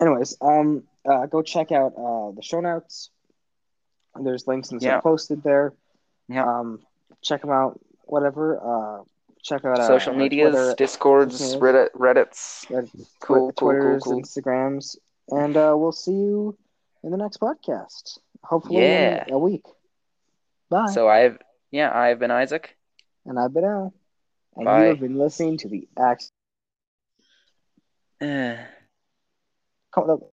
Anyways, um, uh, go check out uh, the show notes. There's links and stuff Yeah. posted there. Yeah. Um, check them out. Whatever. Uh, check out uh, Social medias, Twitter, Discords, Yes. Reddit, Reddits. Reddit, Cool, cool, cool, cool. Instagrams, and uh, we'll see you in the next podcast. Hopefully Yeah. in a week. Bye. So I've yeah, I've been Isak. and I've been L. And Bye. you have been listening to the Axe. Eh. Come up.